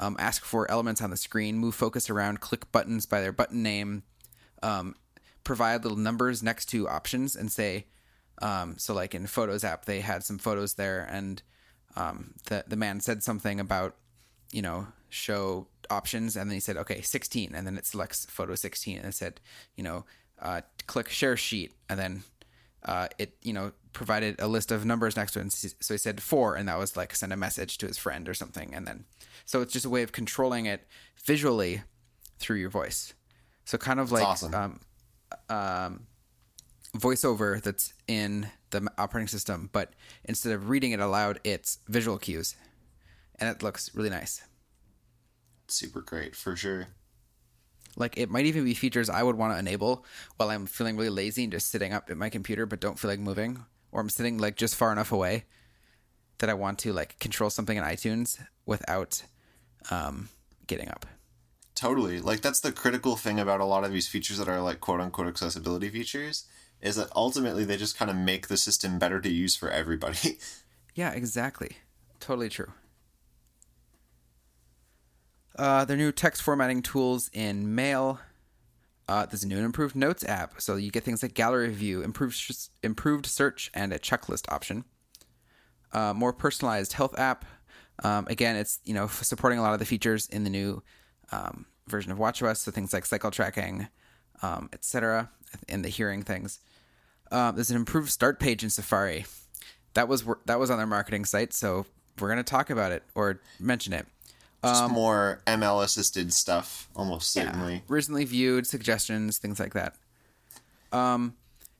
um, ask for elements on the screen, move focus around, click buttons by their button name, um, provide little numbers next to options, and say, um, so like in Photos app, they had some photos there, and um, the the man said something about, you know, show options, and then he said, okay, 16, and then it selects photo 16, and it said, you know, uh, click share sheet, and then uh, it you know provided a list of numbers next to it. And so he said four, and that was like send a message to his friend or something, and then so it's just a way of controlling it visually through your voice. So kind of like awesome. um, um, voiceover that's in the operating system, but instead of reading it aloud, it's visual cues, and it looks really nice. Super great for sure. Like it might even be features I would want to enable while I'm feeling really lazy and just sitting up at my computer but don't feel like moving, or I'm sitting like just far enough away that I want to like control something in iTunes without um, getting up. Totally. Like that's the critical thing about a lot of these features that are like quote unquote accessibility features is that ultimately they just kind of make the system better to use for everybody. yeah, exactly. Totally true. Uh, their new text formatting tools in Mail. Uh, there's a new and improved Notes app, so you get things like gallery view, improved improved search, and a checklist option. Uh, more personalized health app. Um, again, it's you know supporting a lot of the features in the new um, version of WatchOS, so things like cycle tracking, um, etc., and the hearing things. Uh, there's an improved start page in Safari. That was that was on their marketing site, so we're going to talk about it or mention it. Just um, more ML assisted stuff, almost certainly. Yeah, recently viewed suggestions, things like that. Um,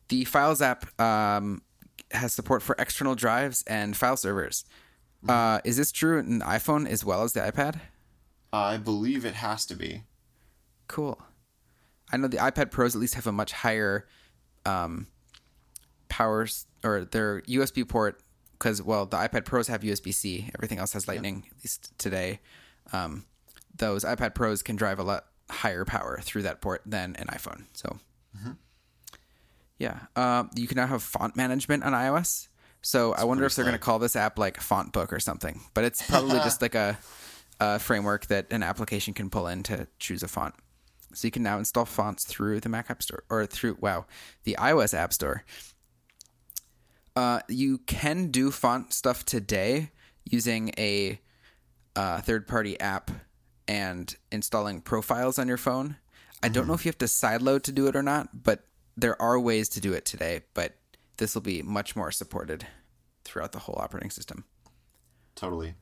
the Files app um, has support for external drives and file servers. Mm-hmm. Uh, is this true in the iPhone as well as the iPad? I believe it has to be. Cool. I know the iPad Pros at least have a much higher um, powers or their USB port because well the iPad Pros have USB C. Everything else has Lightning at least today um, those iPad Pros can drive a lot higher power through that port than an iPhone. So, mm-hmm. yeah, uh, you can now have font management on iOS. So That's I wonder if they're going to call this app like Font Book or something. But it's probably just like a, a framework that an application can pull in to choose a font. So you can now install fonts through the Mac App Store or through wow the iOS App Store. Uh, you can do font stuff today using a uh, third party app and installing profiles on your phone. I don't know mm-hmm. if you have to sideload to do it or not, but there are ways to do it today. But this will be much more supported throughout the whole operating system. Totally.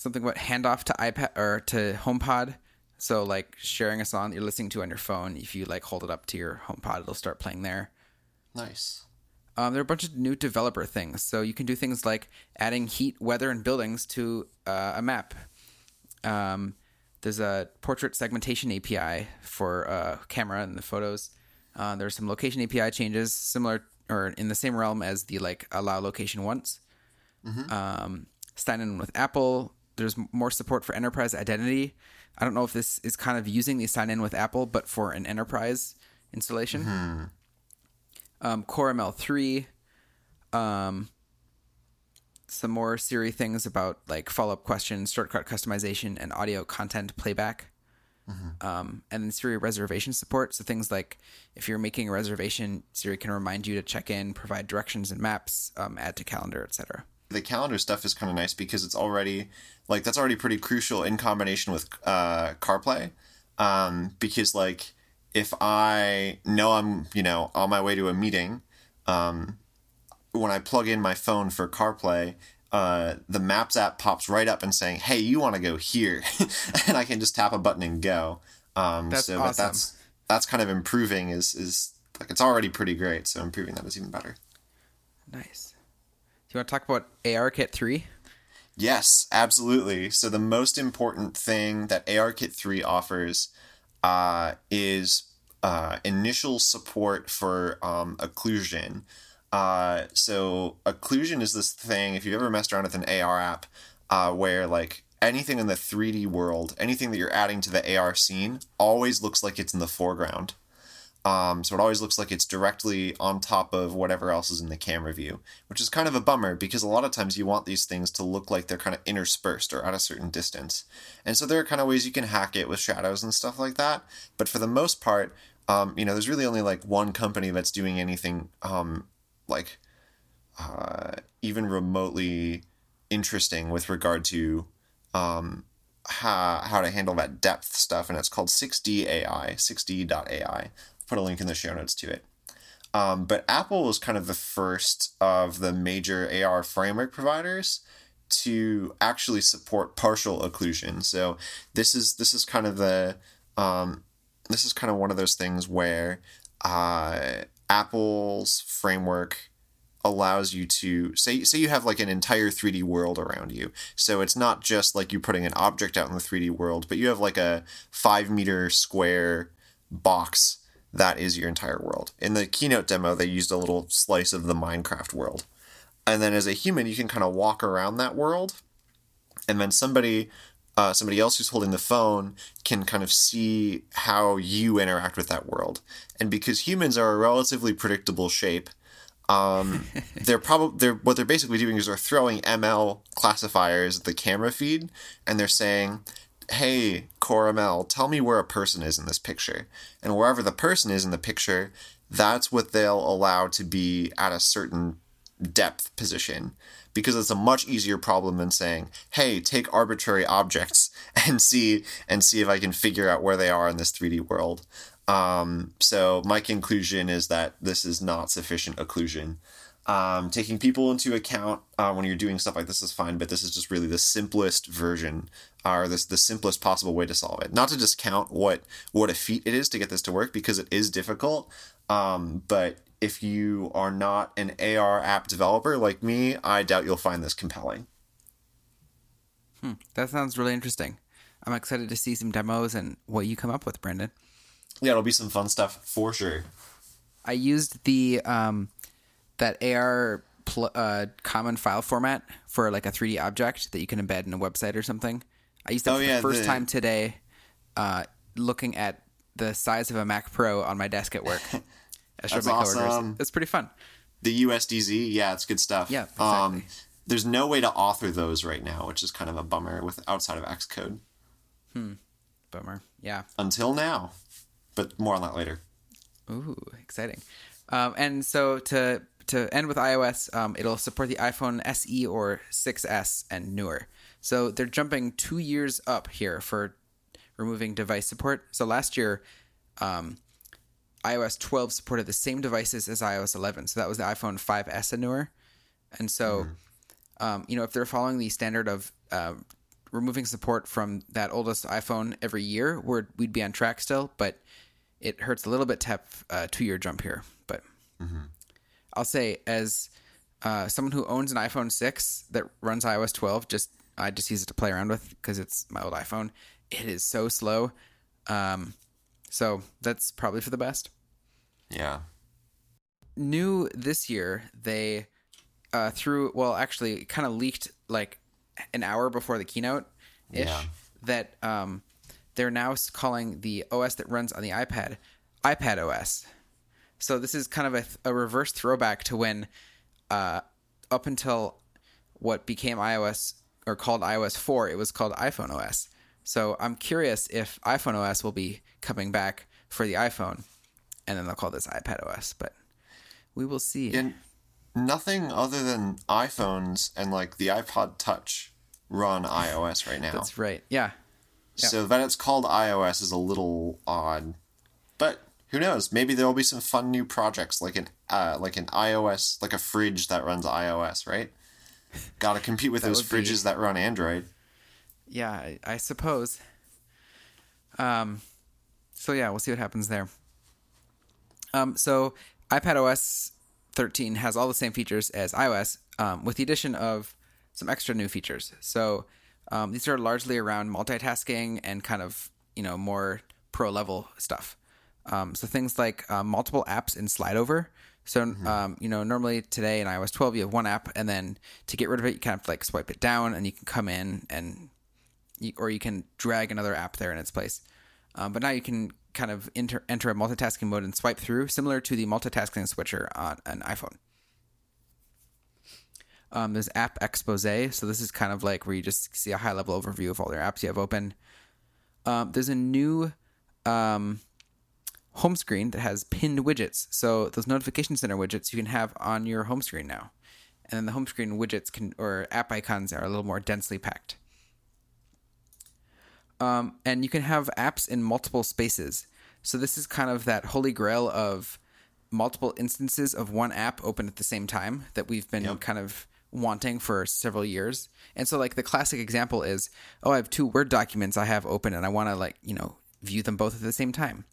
Something about handoff to iPad or to HomePod. So like sharing a song that you're listening to on your phone, if you like hold it up to your HomePod, it'll start playing there. Nice. Um, there are a bunch of new developer things. So you can do things like adding heat, weather, and buildings to uh, a map. Um, there's a portrait segmentation API for uh, camera and the photos. Uh, there's some location API changes similar or in the same realm as the like allow location once. Mm-hmm. Um, sign in with Apple. There's more support for enterprise identity. I don't know if this is kind of using the sign in with Apple, but for an enterprise installation. Mm-hmm um, Core ML3, um, some more Siri things about like follow up questions, shortcut customization, and audio content playback. Mm-hmm. Um, and then Siri reservation support. So things like if you're making a reservation, Siri can remind you to check in, provide directions and maps, um, add to calendar, etc. The calendar stuff is kind of nice because it's already like that's already pretty crucial in combination with uh, CarPlay. Um, because like if I know I'm, you know, on my way to a meeting, um, when I plug in my phone for CarPlay, uh, the Maps app pops right up and saying, "Hey, you want to go here," and I can just tap a button and go. Um, That's so awesome. that's that's kind of improving. Is is like it's already pretty great, so improving that is even better. Nice. Do you want to talk about ARKit 3? Yes, absolutely. So the most important thing that ARKit 3 offers uh, is uh, initial support for um, occlusion. Uh, so occlusion is this thing, if you've ever messed around with an AR app, uh, where like anything in the 3D world, anything that you're adding to the AR scene always looks like it's in the foreground. Um, so it always looks like it's directly on top of whatever else is in the camera view, which is kind of a bummer because a lot of times you want these things to look like they're kind of interspersed or at a certain distance. And so there are kind of ways you can hack it with shadows and stuff like that. But for the most part, um, you know, there's really only like one company that's doing anything um, like uh, even remotely interesting with regard to um, how, how to handle that depth stuff, and it's called 6D AI, 6D.ai put a link in the show notes to it. Um, but Apple was kind of the first of the major AR framework providers to actually support partial occlusion. So this is this is kind of the um, this is kind of one of those things where uh, Apple's framework allows you to say say you have like an entire 3D world around you. So it's not just like you putting an object out in the 3D world, but you have like a five meter square box that is your entire world. In the keynote demo, they used a little slice of the Minecraft world. And then as a human, you can kind of walk around that world. And then somebody uh, somebody else who's holding the phone can kind of see how you interact with that world. And because humans are a relatively predictable shape, um, they're probably they're what they're basically doing is they're throwing ML classifiers at the camera feed, and they're saying, hey, CoreML, tell me where a person is in this picture. And wherever the person is in the picture, that's what they'll allow to be at a certain depth position. Because it's a much easier problem than saying, hey, take arbitrary objects and see and see if I can figure out where they are in this 3D world. Um, so my conclusion is that this is not sufficient occlusion. Um, taking people into account uh, when you're doing stuff like this is fine, but this is just really the simplest version or this the simplest possible way to solve it. Not to discount what what a feat it is to get this to work because it is difficult. Um, but if you are not an AR app developer like me, I doubt you'll find this compelling. Hmm, that sounds really interesting. I'm excited to see some demos and what you come up with, Brendan. Yeah, it'll be some fun stuff for sure. I used the um, that AR pl- uh, common file format for like a 3D object that you can embed in a website or something. I used that Oh, for yeah, the first the- time today, uh, looking at the size of a Mac Pro on my desk at work. I showed That's my coworkers. awesome. It's pretty fun. The USDZ, yeah, it's good stuff. Yeah, Um, exactly. there's no way to author those right now, which is kind of a bummer with outside of Xcode Hmm. Bummer. Yeah. until now. But more on that later. Ooh, exciting. Um, and so to to end with iOS, um, it'll support the iPhone SE or 6S and newer. So they're jumping two years up here for removing device support. So last year, um, iOS 12 supported the same devices as iOS 11. So that was the iPhone 5S and newer. And so, um, you know, if they're following the standard of uh, removing support from that oldest iPhone every year, we're, we'd be on track still. But it hurts a little bit to have a two year jump here. But I'll say, as uh, someone who owns an iPhone 6 that runs iOS 12, just I just use it to play around with because it's my old iPhone. It is so slow. Um, so that's probably for the best. Yeah. New this year, they uh, threw, well, actually, kind of leaked like an hour before the keynote ish Yeah. that um, they're now calling the OS that runs on the iPad iPad OS. So this is kind of a, th- a reverse throwback to when, uh, up until what became iOS or called iOS 4, it was called iPhone OS. So I'm curious if iPhone OS will be coming back for the iPhone, and then they'll call this iPad OS. But we will see. And nothing other than iPhones and like the iPod Touch run iOS right now. That's right. Yeah. So that it's called iOS is a little odd. But who knows? Maybe there'll be some fun new projects like an uh, like an iOS like a fridge that runs iOS, right? Got to compete with those would be- fridges that run Android. Yeah, I, I suppose. Um, so yeah, we'll see what happens there. Um, so iPad OS 13 has all the same features as iOS, um, with the addition of some extra new features. So um, these are largely around multitasking and kind of you know more pro level stuff. Um, so things like uh, multiple apps in slide over. So um, you know normally today in iOS 12 you have one app, and then to get rid of it you kind of like swipe it down, and you can come in and you, or you can drag another app there in its place. Um, but now you can kind of enter, enter a multitasking mode and swipe through, similar to the multitasking switcher on an iPhone. Um, there's App Expose, so this is kind of like where you just see a high level overview of all your apps you have open. Um, there's a new um, home screen that has pinned widgets, so those notification center widgets you can have on your home screen now, and then the home screen widgets can or app icons are a little more densely packed. Um, and you can have apps in multiple spaces. So this is kind of that holy grail of multiple instances of one app open at the same time that we've been Yep. kind of wanting for several years. And so like the classic example is, oh, I have two Word documents I have open and I want to like, you know, view them both at the same time.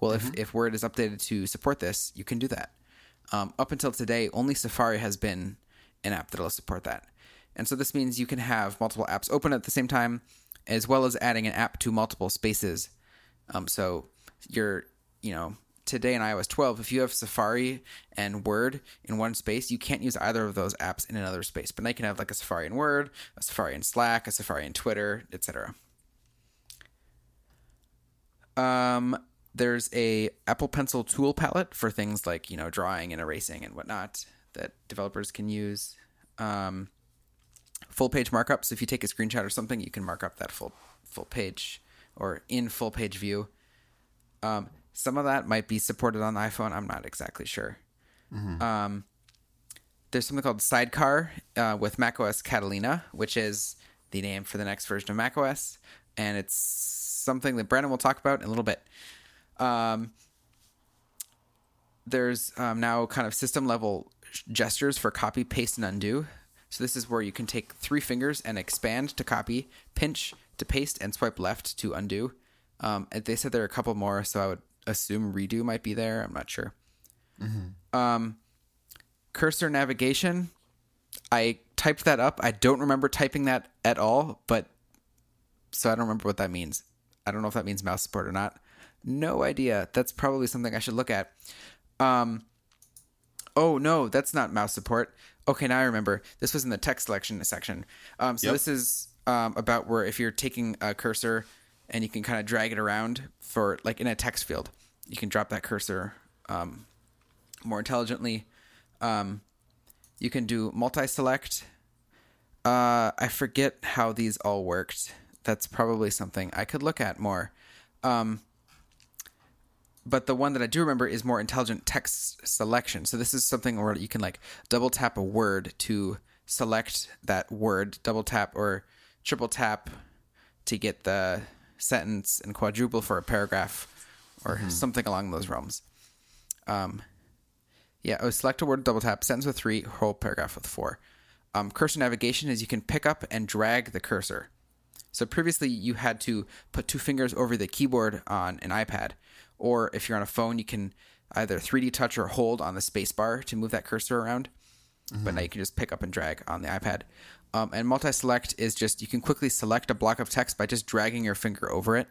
Well, if, if Word is updated to support this, you can do that. Um, up until today, only Safari has been an app that'll support that. And so this means you can have multiple apps open at the same time, as well as adding an app to multiple spaces. Um, so you're, you know, today in iOS 12, if you have Safari and Word in one space, you can't use either of those apps in another space. But now you can have like a Safari in Word, a Safari in Slack, a Safari in Twitter, etc. Um, there's a Apple Pencil tool palette for things like you know drawing and erasing and whatnot that developers can use. Um, full page markup. So if you take a screenshot or something, you can mark up that full full page or in full page view. Um, some of that might be supported on the iPhone. I'm not exactly sure. Um, there's something called Sidecar uh, with macOS Catalina, which is the name for the next version of macOS, and it's something that Brandon will talk about in a little bit. Um, there's um, now kind of system level gestures for copy, paste, and undo. So this is where you can take three fingers and expand to copy, pinch to paste, and swipe left to undo. Um, they said there are a couple more, so I would assume redo might be there. I'm not sure. Um, cursor navigation. I typed that up. I don't remember typing that at all, but so I don't remember what that means. I don't know if that means mouse support or not. No idea. That's probably something I should look at. Um, oh no, that's not mouse support. Okay, now I remember. This was in the text selection section. Um, so Yep. this is um, about where if you're taking a cursor and you can kind of drag it around for like in a text field, you can drop that cursor um, more intelligently. Um, you can do multi-select. Uh, I forget how these all worked. That's probably something I could look at more. Um, but the one that I do remember is more intelligent text selection. So this is something where you can like double tap a word to select that word, double tap or triple tap to get the sentence, and quadruple for a paragraph or something along those realms. Um, yeah, oh, select a word, double tap, sentence with three, whole paragraph with four. Um, cursor navigation is you can pick up and drag the cursor. So previously you had to put two fingers over the keyboard on an iPad, or if you're on a phone, you can either 3D touch or hold on the space bar to move that cursor around. But now you can just pick up and drag on the iPad. Um, and multi-select is just you can quickly select a block of text by just dragging your finger over it,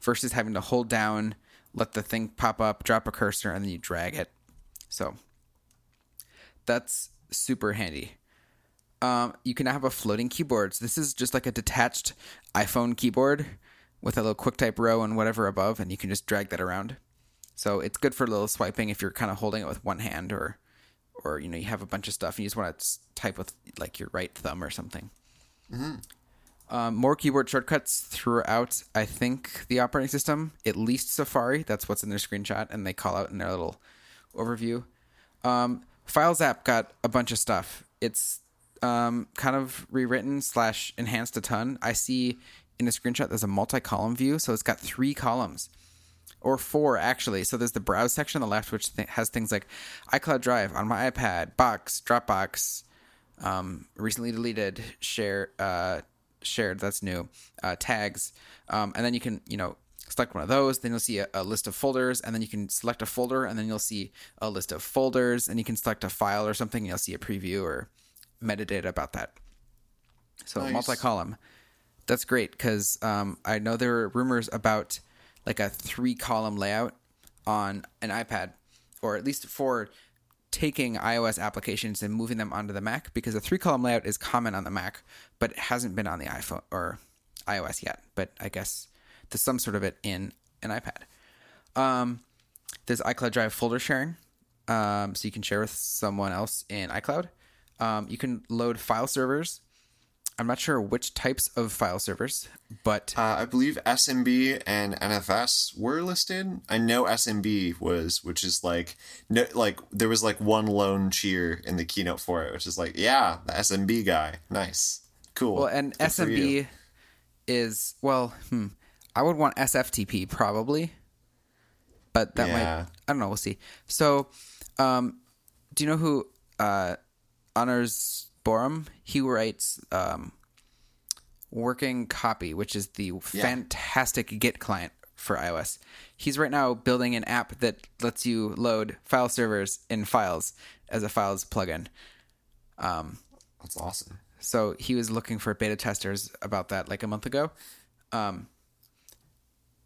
versus having to hold down, let the thing pop up, drop a cursor, and then you drag it. So that's super handy. Um, you can now have a floating keyboard. So this is just like a detached iPhone keyboard with a little QuickType row and whatever above, and you can just drag that around. So it's good for a little swiping if you're kind of holding it with one hand, or, or you know, you have a bunch of stuff and you just want to type with like your right thumb or something. Um, more keyboard shortcuts throughout. I think the operating system, at least Safari. That's what's in their screenshot, and they call out in their little overview. Um, Files app got a bunch of stuff. It's um, kind of rewritten slash enhanced a ton. I see in a screenshot there's a multi-column view, so it's got three columns or four actually. So there's the browse section on the left, which th- has things like iCloud Drive on my iPad, Box, Dropbox, um, recently deleted, share, uh, shared. That's new. Uh, tags, um, and then you can you know select one of those. Then you'll see a, a, list of folders, and then you can select a folder, and then you'll see a list of folders, and you can select a file or something. And you'll see a preview or metadata about that. So nice. multi-column. That's great because um, I know there are rumors about like a three-column layout on an iPad, or at least for taking iOS applications and moving them onto the Mac because a three column layout is common on the Mac, but it hasn't been on the iPhone or iOS yet. But I guess there's some sort of it in an iPad. Um, there's iCloud Drive folder sharing, um, so you can share with someone else in iCloud. Um, you can load file servers I'm not sure which types of file servers, but uh, I believe SMB and NFS were listed. I know SMB was, which is like no, like there was like one lone cheer in the keynote for it, which is like, yeah, the SMB guy, nice, cool. Well, and Good SMB is well, hmm, I would want SFTP probably, but that yeah. might I don't know. We'll see. So, um, do you know who uh, Anders Borum, he writes um, Working Copy, which is the yeah. fantastic Git client for iOS. He's right now building an app that lets you load file servers in files as a files plugin. Um, That's awesome. So he was looking for beta testers about that like a month ago. Um,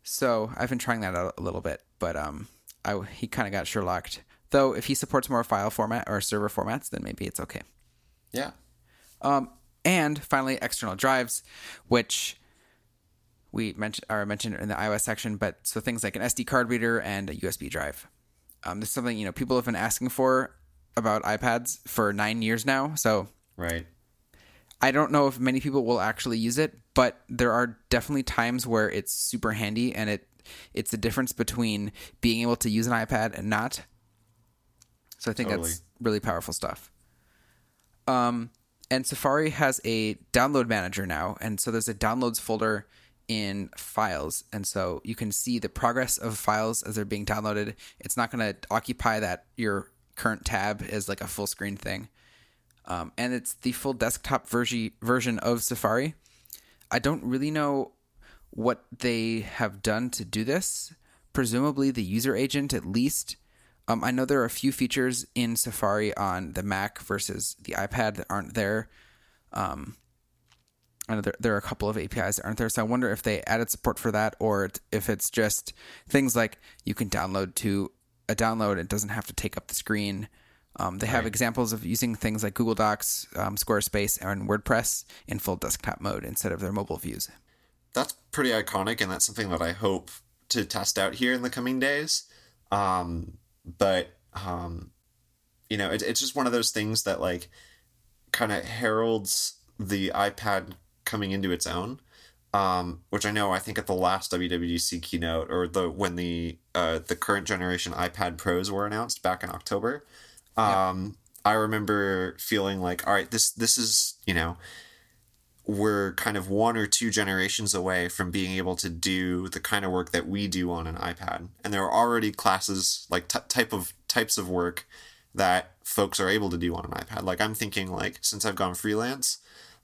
so I've been trying that out a little bit, but um, I, he kind of got Sherlocked. Though if he supports more file format or server formats, then maybe it's okay. Yeah. Um, and finally, external drives, which we mentioned are mentioned in the iOS section, but so things like an SD card reader and a USB drive. Um, this is something you know people have been asking for about iPads for nine years now. So right. I don't know if many people will actually use it, but there are definitely times where it's super handy, and it it's the difference between being able to use an iPad and not. So I think totally. that's really powerful stuff. Um, and Safari has a download manager now, and so there's a downloads folder in files, and so you can see the progress of files as they're being downloaded. It's not going to occupy that your current tab is like a full screen thing, um, and it's the full desktop version version of Safari. I don't really know what they have done to do this. Presumably, the user agent at least um, I know there are a few features in Safari on the Mac versus the iPad that aren't there. Um, I know there, there are a couple of APIs that aren't there, so I wonder if they added support for that or if it's just things like you can download to a download. It doesn't have to take up the screen. Um, they have right. examples of using things like Google Docs, um, Squarespace, and WordPress in full desktop mode instead of their mobile views. That's pretty iconic, and that's something that I hope to test out here in the coming days. Um, but um, you know, it, it's just one of those things that like kind of heralds the iPad coming into its own. Um, which I know I think at the last WWDC keynote or the when the uh, the current generation iPad Pros were announced back in October, um, I remember feeling like, all right, this this is you know we're kind of one or two generations away from being able to do the kind of work that we do on an iPad. And there are already classes like t- type of types of work that folks are able to do on an iPad. Like I'm thinking like since I've gone freelance,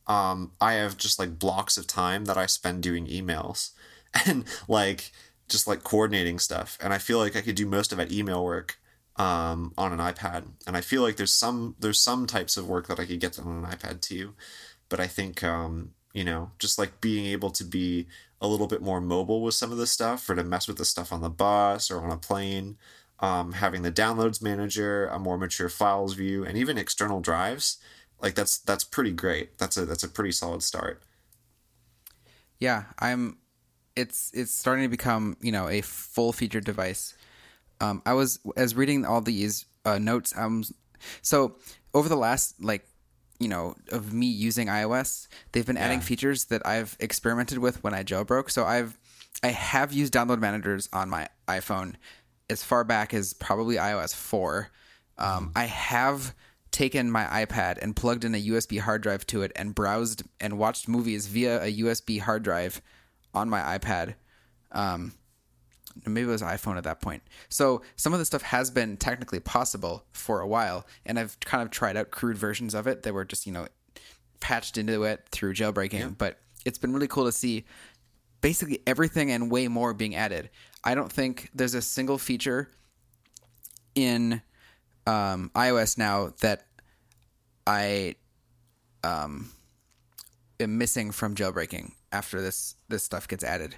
um, I have just like blocks of time that I spend doing emails and like just like coordinating stuff. And I feel like I could do most of that email work um, on an iPad. And I feel like there's some there's some types of work that I could get done on an iPad too but I think um, you know just like being able to be a little bit more mobile with some of the stuff or to mess with the stuff on the bus or on a plane um, having the downloads manager a more mature files view and even external drives like that's that's pretty great. That's a that's a pretty solid start. Yeah i'm it's it's starting to become you know a full featured device. Um, i was as reading all these uh, notes um so over the last like you know of me using iOS, they've been adding yeah. features that I've experimented with when I jailbroke. So I've I have used download managers on my iPhone as far back as probably iOS four. Um, mm-hmm. I have taken my iPad and plugged in a USB hard drive to it and browsed and watched movies via a USB hard drive on my iPad. Um, maybe it was iPhone at that point. So some of the stuff has been technically possible for a while, and I've kind of tried out crude versions of it that were just you know patched into it through jailbreaking. Yeah. But it's been really cool to see basically everything and way more being added. I don't think there's a single feature in um, iOS now that I um, am missing from jailbreaking after this this stuff gets added.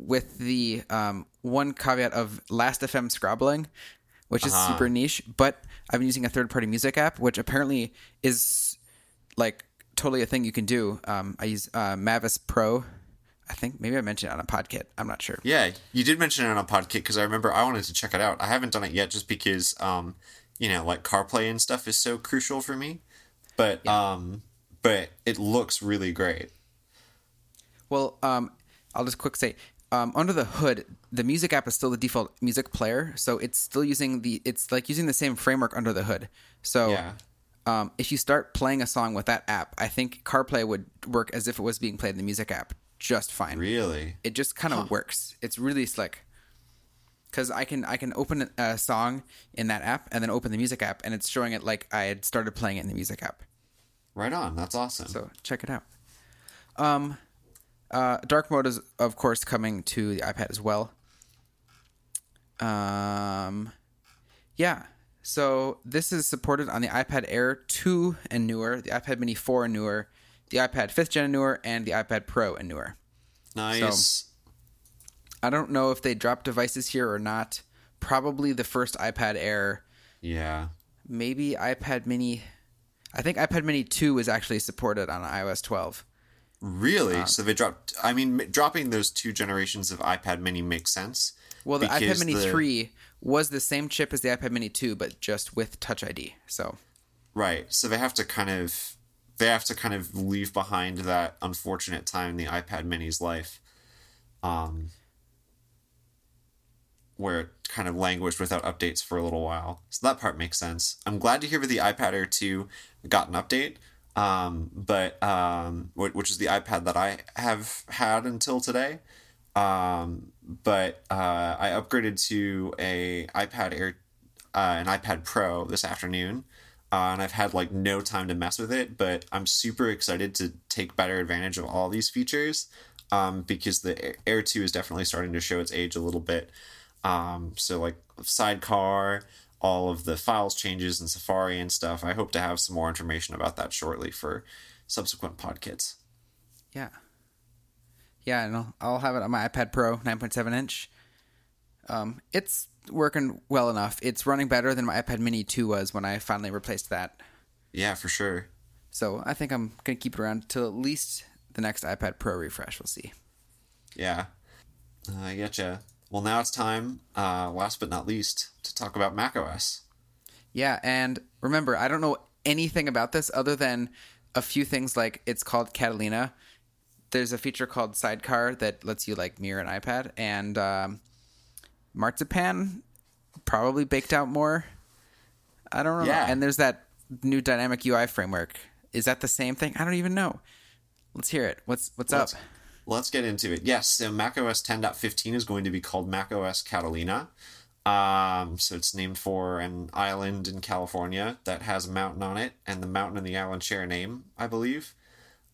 With the um, one caveat of Last.fm scrobbling, which is super niche, but I've been using a third party music app, which apparently is like totally a thing you can do. Um, I use uh, Marvis Pro. I think maybe I mentioned it on a podcast. I'm not sure. Yeah, you did mention it on a podcast because I remember I wanted to check it out. I haven't done it yet just because, um, you know, like CarPlay and stuff is so crucial for me. But um, but it looks really great. Well, um, I'll just quick say, um, under the hood, the music app is still the default music player, so it's still using the it's like using the same framework under the hood. So, Yeah. um, if you start playing a song with that app, I think CarPlay would work as if it was being played in the music app just fine. Really? It just kind of works. It's really slick. Cause I can I can open a song in that app and then open the music app and it's showing it like I had started playing it in the music app. Right on. That's awesome. So check it out. Um, uh, dark mode is of course coming to the iPad as well. Um, yeah. So this is supported on the iPad Air 2 and newer, the iPad Mini 4 and newer, the iPad 5th gen and newer, and the iPad Pro and newer. nice. I don't know if they dropped devices here or not. Probably the first iPad Air, yeah. maybe iPad Mini. I think iPad Mini 2 is actually supported on iOS 12. Really? so they dropped. I mean, m- dropping those two generations of iPad Mini makes sense. Well, the iPad Mini the- 3 was the same chip as the iPad Mini 2, but just with Touch ID. So, Right. So they have to kind of they have to kind of leave behind that unfortunate time in the iPad Mini's life, um, where it kind of languished without updates for a little while. So that part makes sense. I'm glad to hear that the iPad Air 2 got an update. Um, but um, which is the iPad that I have had until today. Um, but uh, I upgraded to a iPad Air, uh, an iPad Pro this afternoon, uh, and I've had like no time to mess with it. But I'm super excited to take better advantage of all these features um, because the Air- Two is definitely starting to show its age a little bit. Um, so like Sidecar, all of the files changes in Safari and stuff. I hope to have some more information about that shortly for subsequent podkits. yeah. Yeah, and I'll, I'll have it on my iPad Pro 9.7 inch. Um, it's working well enough. It's running better than my iPad Mini 2 was when I finally replaced that. Yeah, for sure. So, I think I'm going to keep it around till at least the next iPad Pro refresh. We'll see. Yeah, Uh, I getcha. Well, now it's time, uh, last but not least, to talk about macOS. Yeah, and remember, I don't know anything about this other than a few things like it's called Catalina. There's a feature called Sidecar that lets you like mirror an iPad, and um, Marzipan probably baked out more. I don't know. Yeah. And there's that new dynamic UI framework. Is that the same thing? I don't even know. Let's hear it. What's what's Let's, up? Let's get into it. Yes, so macOS 10.15 is going to be called macOS Catalina. Um, so it's named for an island in California that has a mountain on it, and the mountain and the island share a name, I believe.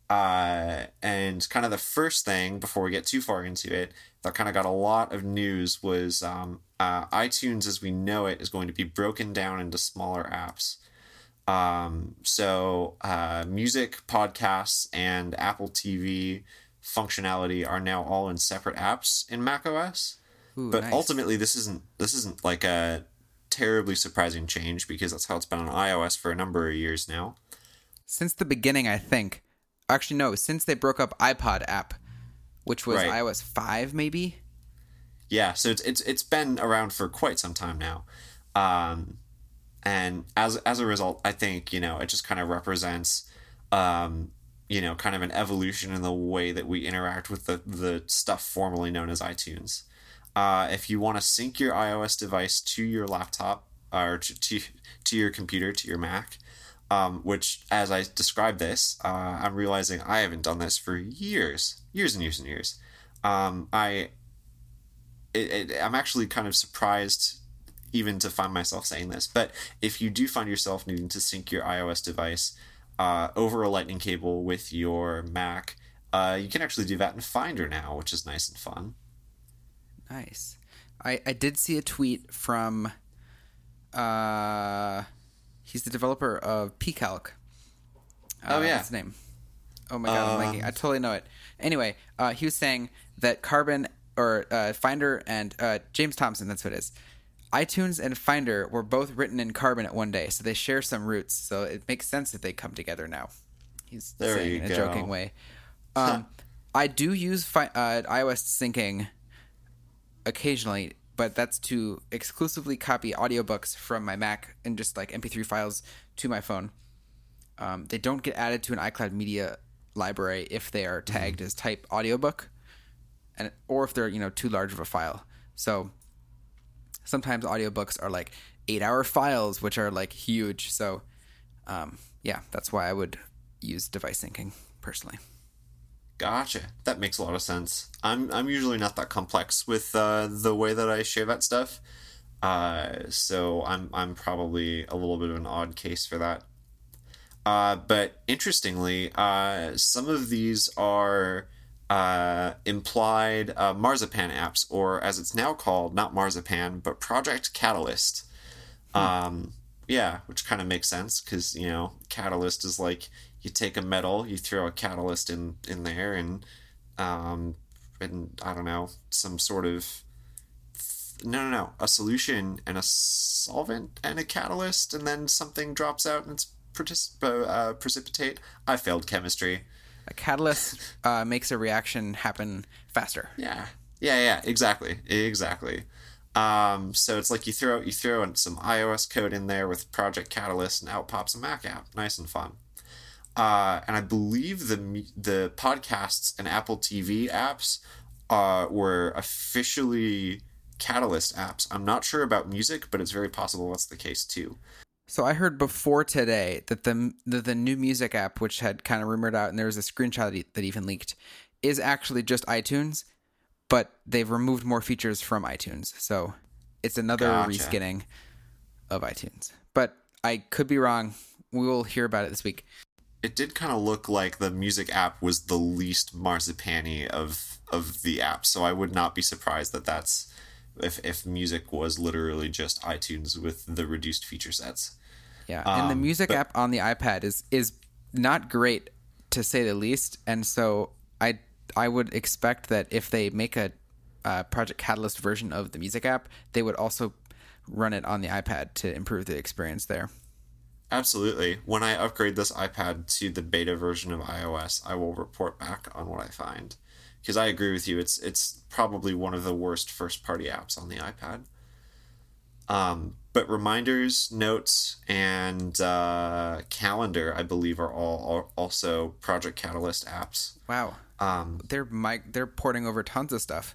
Uh, and kind of the first thing before we get too far into it that kind of got a lot of news was um, uh, iTunes as we know it is going to be broken down into smaller apps. Um, so uh, music, podcasts, and Apple TV functionality are now all in separate apps in macOS. Ooh, but nice. ultimately, this isn't this isn't like a terribly surprising change because that's how it's been on iOS for a number of years now. since the beginning, I think. Actually, no, since they broke up iPod app, which was Right. iOS five, maybe. Yeah, so it's it's it's been around for quite some time now, um, and as as a result, I think you know it just kind of represents, um, you know, kind of an evolution in the way that we interact with the the stuff formerly known as iTunes. Uh, if you want to sync your iOS device to your laptop or to to, to your computer to your Mac, um, which as I describe this, uh, I'm realizing I haven't done this for years, years and years and years. Um, I it, it, I'm actually kind of surprised even to find myself saying this, but if you do find yourself needing to sync your iOS device uh, over a Lightning cable with your Mac, uh, you can actually do that in Finder now, which is nice and fun. Nice. I, I did see a tweet from uh he's the developer of PCalc. Uh, Oh, yeah. His name? Oh my god, I'm. I totally know it. Anyway, uh, he was saying that Carbon or uh, Finder and uh, James Thompson, that's what it is. iTunes and Finder were both written in Carbon at one day, so they share some roots. So it makes sense that they come together now. He's There saying in a go. joking way. Um, I do use fi- uh, iOS syncing occasionally, but that's to exclusively copy audiobooks from my Mac and just like MP3 files to my phone. Um, they don't get added to an iCloud Media library if they are tagged as type audiobook, and or if they're you know too large of a file. So sometimes audiobooks are like eight hour files, which are like huge. So um, yeah, that's why I would use device syncing personally. Gotcha. That makes a lot of sense. I'm I'm usually not that complex with uh, the way that I share that stuff, uh, so I'm I'm probably a little bit of an odd case for that. Uh, but interestingly, uh, some of these are uh, implied uh, Marzipan apps, or as it's now called, not Marzipan, but Project Catalyst. Um, yeah, which kind of makes sense because you know catalyst is like you take a metal, you throw a catalyst in in there, and um, and I don't know some sort of no no no a solution and a solvent and a catalyst, and then something drops out and it's partic- uh, precipitate. I failed chemistry. A catalyst uh, makes a reaction happen faster. Yeah, yeah, yeah, exactly, exactly. Um, so it's like you throw you throw in some iOS code in there with Project Catalyst, and out pops a Mac app. Nice and fun. Uh, and I believe the the podcasts and Apple TV apps uh, were officially Catalyst apps. I'm not sure about music, but it's very possible that's the case too. So I heard before today that the the, the new music app, which had kind of rumored out, and there was a screenshot that even leaked, is actually just iTunes, but they've removed more features from iTunes. So it's another Gotcha. reskinning of iTunes. But I could be wrong. We will hear about it this week. It did kind of look like the music app was the least marzipani of of the apps, so I would not be surprised that that's if if music was literally just iTunes with the reduced feature sets. Yeah, and the Um, music but- app on the iPad is is not great to say the least. And so I I would expect that if they make a uh, Project Catalyst version of the music app, they would also run it on the iPad to improve the experience there. Absolutely. When I upgrade this iPad to the beta version of iOS, I will report back on what I find. Because I agree with you, it's it's probably one of the worst first party apps on the iPad. Um, but reminders, notes, and uh, calendar, I believe, are all are also Project Catalyst apps. Wow, Um, they're they're porting over tons of stuff.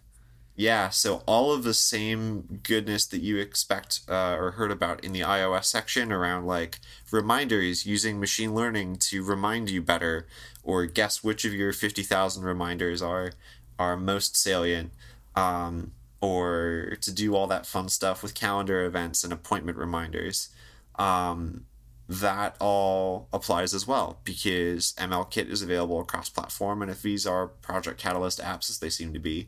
Yeah, so all of the same goodness that you expect uh, or heard about in the iOS section around like reminders using machine learning to remind you better or guess which of your 50,000 reminders are are most salient um, or to do all that fun stuff with calendar events and appointment reminders. Um, that all applies as well because MLKit is available across platform and if these are Project Catalyst apps as they seem to be,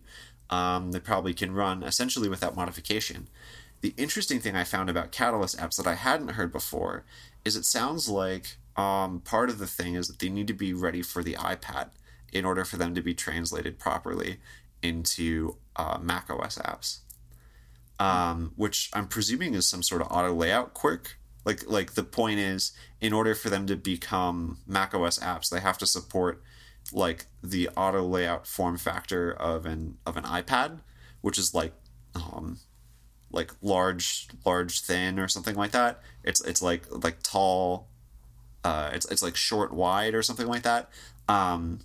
um, they probably can run essentially without modification. The interesting thing I found about Catalyst apps that I hadn't heard before is it sounds like um, part of the thing is that they need to be ready for the iPad in order for them to be translated properly into uh, Mac OS apps, um, which I'm presuming is some sort of auto layout quirk. Like, like the point is, in order for them to become Mac OS apps, they have to support like the auto layout form factor of an of an iPad, which is like um like large large thin or something like that. It's it's like like tall uh it's it's like short wide or something like that. Um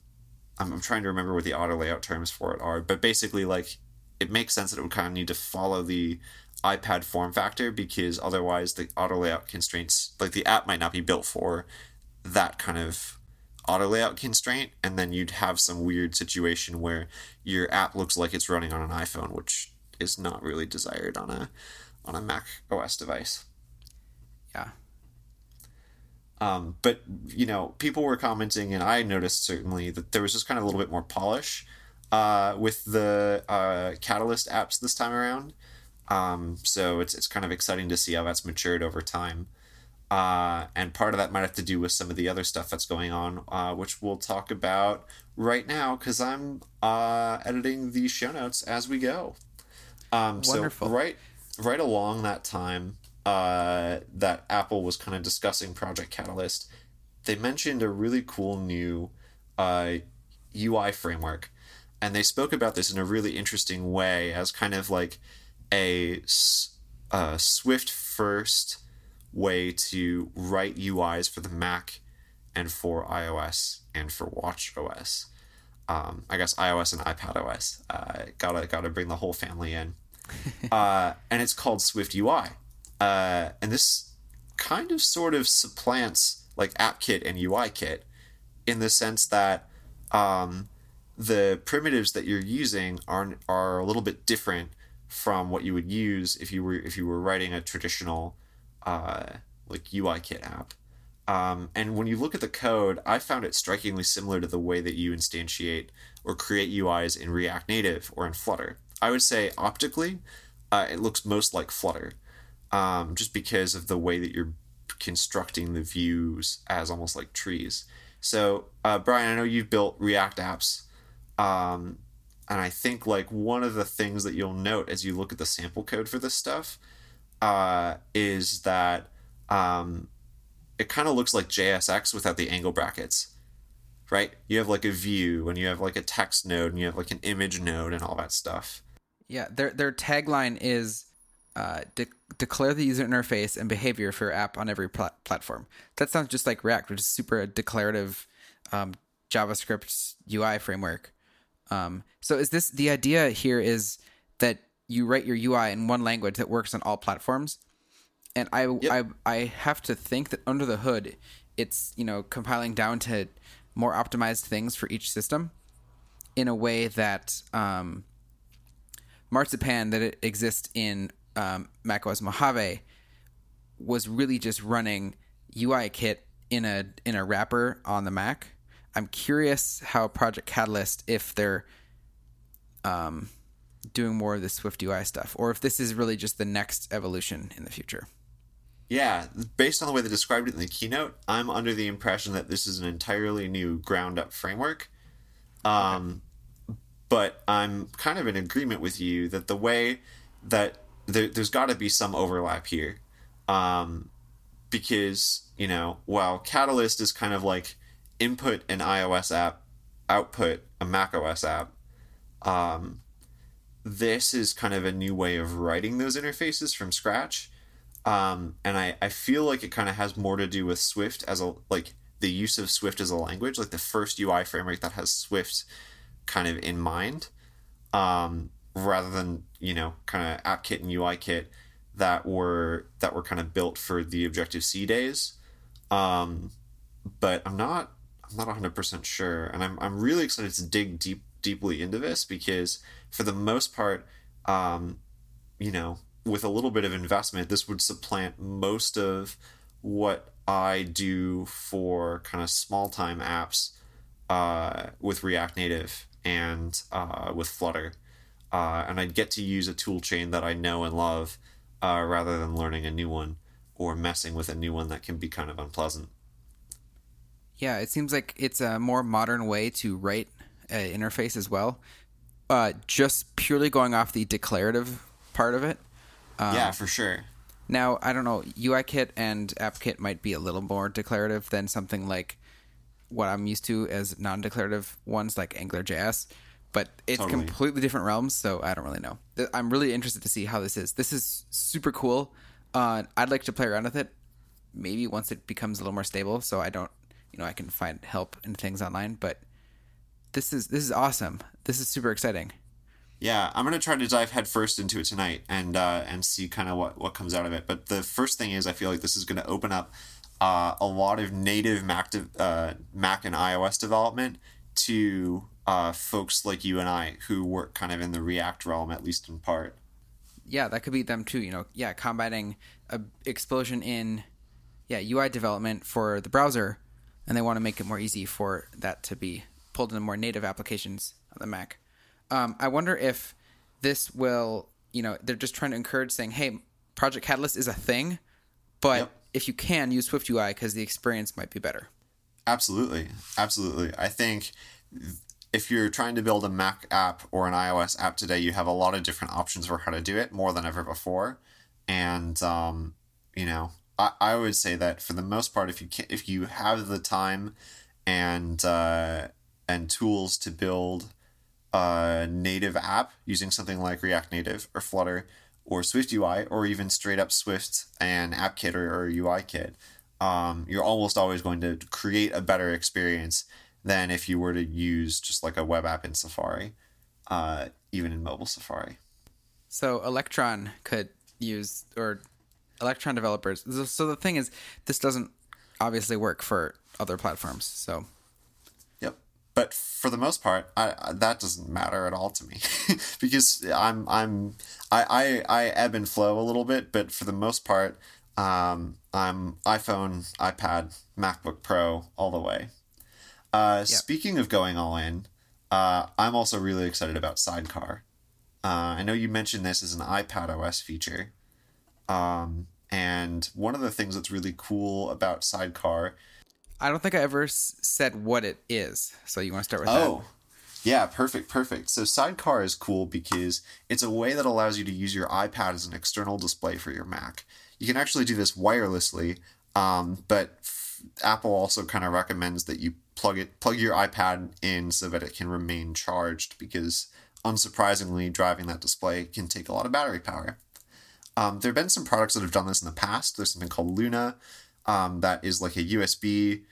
I'm, I'm trying to remember what the auto layout terms for it are, but basically like it makes sense that it would kind of need to follow the iPad form factor because otherwise the auto layout constraints like the app might not be built for that kind of auto layout constraint and then you'd have some weird situation where your app looks like it's running on an iPhone which is not really desired on a on a Mac OS device. Yeah. Um, but you know, people were commenting, and I noticed certainly that there was just kind of a little bit more polish uh, with the uh, Catalyst apps this time around. Um, so it's it's kind of exciting to see how that's matured over time. Uh, and part of that might have to do with some of the other stuff that's going on, uh, which we'll talk about right now because I'm uh, editing the show notes as we go. Um, Wonderful. So right, right along that time uh, that Apple was kind of discussing Project Catalyst, they mentioned a really cool new uh, UI framework, and they spoke about this in a really interesting way as kind of like a, a Swift first way to write UIs for the Mac and for iOS and for Watch OS. Um, I guess iOS and iPad OS. Uh, gotta gotta bring the whole family in. uh, and it's called SwiftUI. Uh, and this kind of sort of supplants like AppKit and UIKit in the sense that um, the primitives that you're using are are a little bit different from what you would use if you were if you were writing a traditional uh, like UIKit app. Um, and when you look at the code, I found it strikingly similar to the way that you instantiate or create UIs in React Native or in Flutter. I would say optically, uh, it looks most like Flutter, um, just because of the way that you're constructing the views as almost like trees. So, uh, Brian, I know you've built React apps, um, and I think like one of the things that you'll note as you look at the sample code for this stuff uh, is that um, it kind of looks like JSX without the angle brackets, right? You have like a view and you have like a text node and you have like an image node and all that stuff. Yeah, their their tagline is uh, de- declare the user interface and behavior for your app on every pl- platform. That sounds just like React, which is super declarative um, JavaScript UI framework. Um, so is this the idea here is that you write your UI in one language that works on all platforms? And I, Yep. I I have to think that under the hood, it's you know compiling down to more optimized things for each system in a way that um, Marzipan that it exists in um, macOS Mojave was really just running UIKit in a in a wrapper on the Mac. I'm curious how Project Catalyst if they're um, doing more of the SwiftUI stuff, or if this is really just the next evolution in the future. Yeah, based on the way they described it in the keynote, I'm under the impression that this is an entirely new ground up framework. Um, But I'm kind of in agreement with you that the way that there, there's got to be some overlap here. Um, because, you know, while Catalyst is kind of like input an iOS app, output a macOS app, um, this is kind of a new way of writing those interfaces from scratch um, and I, I feel like it kind of has more to do with Swift as a like the use of Swift as a language, like the first UI framework that has Swift kind of in mind, um, rather than you know kind of AppKit and UIKit that were that were kind of built for the Objective C days. Um, but I'm not I'm not 100 percent sure, and I'm I'm really excited to dig deep deeply into this because for the most part, um, you know, with a little bit of investment, this would supplant most of what I do for kind of small time apps uh, with React Native and uh, with Flutter. Uh, and I'd get to use a tool chain that I know and love uh, rather than learning a new one or messing with a new one that can be kind of unpleasant. Yeah, it seems like it's a more modern way to write an interface as well. Uh, just purely going off the declarative part of it. yeah, for sure. Now, I don't know, UIKit and AppKit might be a little more declarative than something like what I'm used to as non declarative ones like AngularJS, but it's Totally. completely different realms, so I don't really know. I'm really interested to see how this is. This is super cool. Uh, I'd like to play around with it maybe once it becomes a little more stable so I don't, you know, I can find help and things online, but this is this is awesome. This is super exciting. Yeah, I'm gonna try to dive headfirst into it tonight and uh, and see kind of what what comes out of it. But the first thing is, I feel like this is gonna open up uh, a lot of native Mac de- uh, Mac and iOS development to uh, folks like you and I who work kind of in the React realm, at least in part. yeah, that could be them too. You know, yeah, combating a explosion in yeah UI development for the browser, and they want to make it more easy for that to be pulled into more native applications on the Mac. Um, I wonder if this will, you know, they're just trying to encourage saying, hey, Project Catalyst is a thing, but Yep. if you can use SwiftUI because the experience might be better. Absolutely. Absolutely. I think if you're trying to build a Mac app or an iOS app today, you have a lot of different options for how to do it more than ever before. And, um, you know, I, I would say that for the most part, if you can, if you have the time and, uh, and tools to build a native app using something like React Native or Flutter or SwiftUI or even straight up Swift and AppKit or, or UIKit, um, you're almost always going to create a better experience than if you were to use just like a web app in Safari, uh, even in mobile Safari. So Electron could use or Electron developers. So- the thing is, this doesn't obviously work for other platforms. So Yep. But for the most part, I, I that doesn't matter at all to me because I'm I'm I, I I ebb and flow a little bit, but for the most part, um, I'm iPhone, iPad, MacBook Pro all the way. Uh, Speaking of going all in, uh, I'm also really excited about Sidecar. Uh, I know you mentioned this as an iPad OS feature. Um, and one of the things that's really cool about Sidecar I don't think I ever s- said what it is. So you want to start with Oh, yeah, perfect, perfect. So Sidecar is cool because it's a way that allows you to use your iPad as an external display for your Mac. You can actually do this wirelessly, um, but f- Apple also kind of recommends that you plug it, plug your iPad in so that it can remain charged because, unsurprisingly, driving that display can take a lot of battery power. Um, there have been some products that have done this in the past. There's something called Luna, um, that is like a USB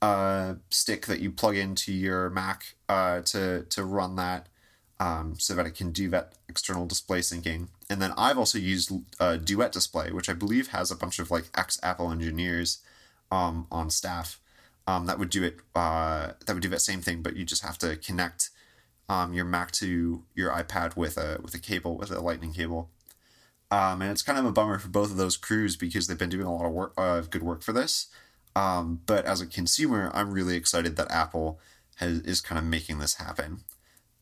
uh, stick that you plug into your Mac uh, to to run that, um, so that it can do that external display syncing. And then I've also used uh, Duet Display, which I believe has a bunch of like ex Apple engineers um, on staff um, that would do it. Uh, that would do that same thing, but you just have to connect um, your Mac to your iPad with a with a cable with a Lightning cable. Um, and it's kind of a bummer for both of those crews because they've been doing a lot of work, uh, good work for this. Um, but as a consumer, I'm really excited that Apple has, is kind of making this happen.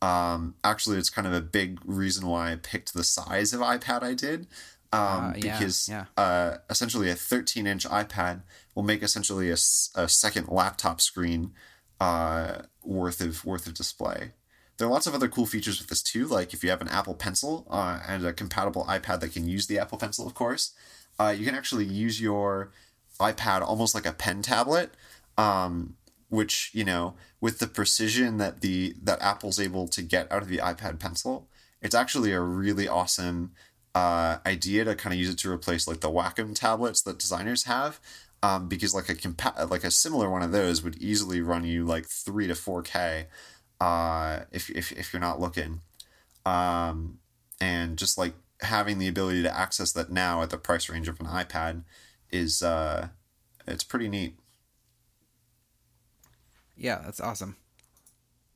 Um, actually, it's kind of a big reason why I picked the size of iPad I did. Um, Uh, yeah, because yeah. Uh, essentially a 13 inch iPad will make essentially a, a second laptop screen uh, worth of worth of display. There are lots of other cool features with this too, like if you have an Apple Pencil uh, and a compatible iPad that can use the Apple Pencil, of course, uh, you can actually use your iPad almost like a pen tablet, um, which you know with the precision that the that Apple's able to get out of the iPad Pencil, it's actually a really awesome uh, idea to kind of use it to replace like the Wacom tablets that designers have. Um, because like a compa- like a similar one of those would easily run you like three to four K uh, if, if, if you're not looking. Um, and just like having the ability to access that now at the price range of an iPad is uh, it's pretty neat. yeah, that's awesome.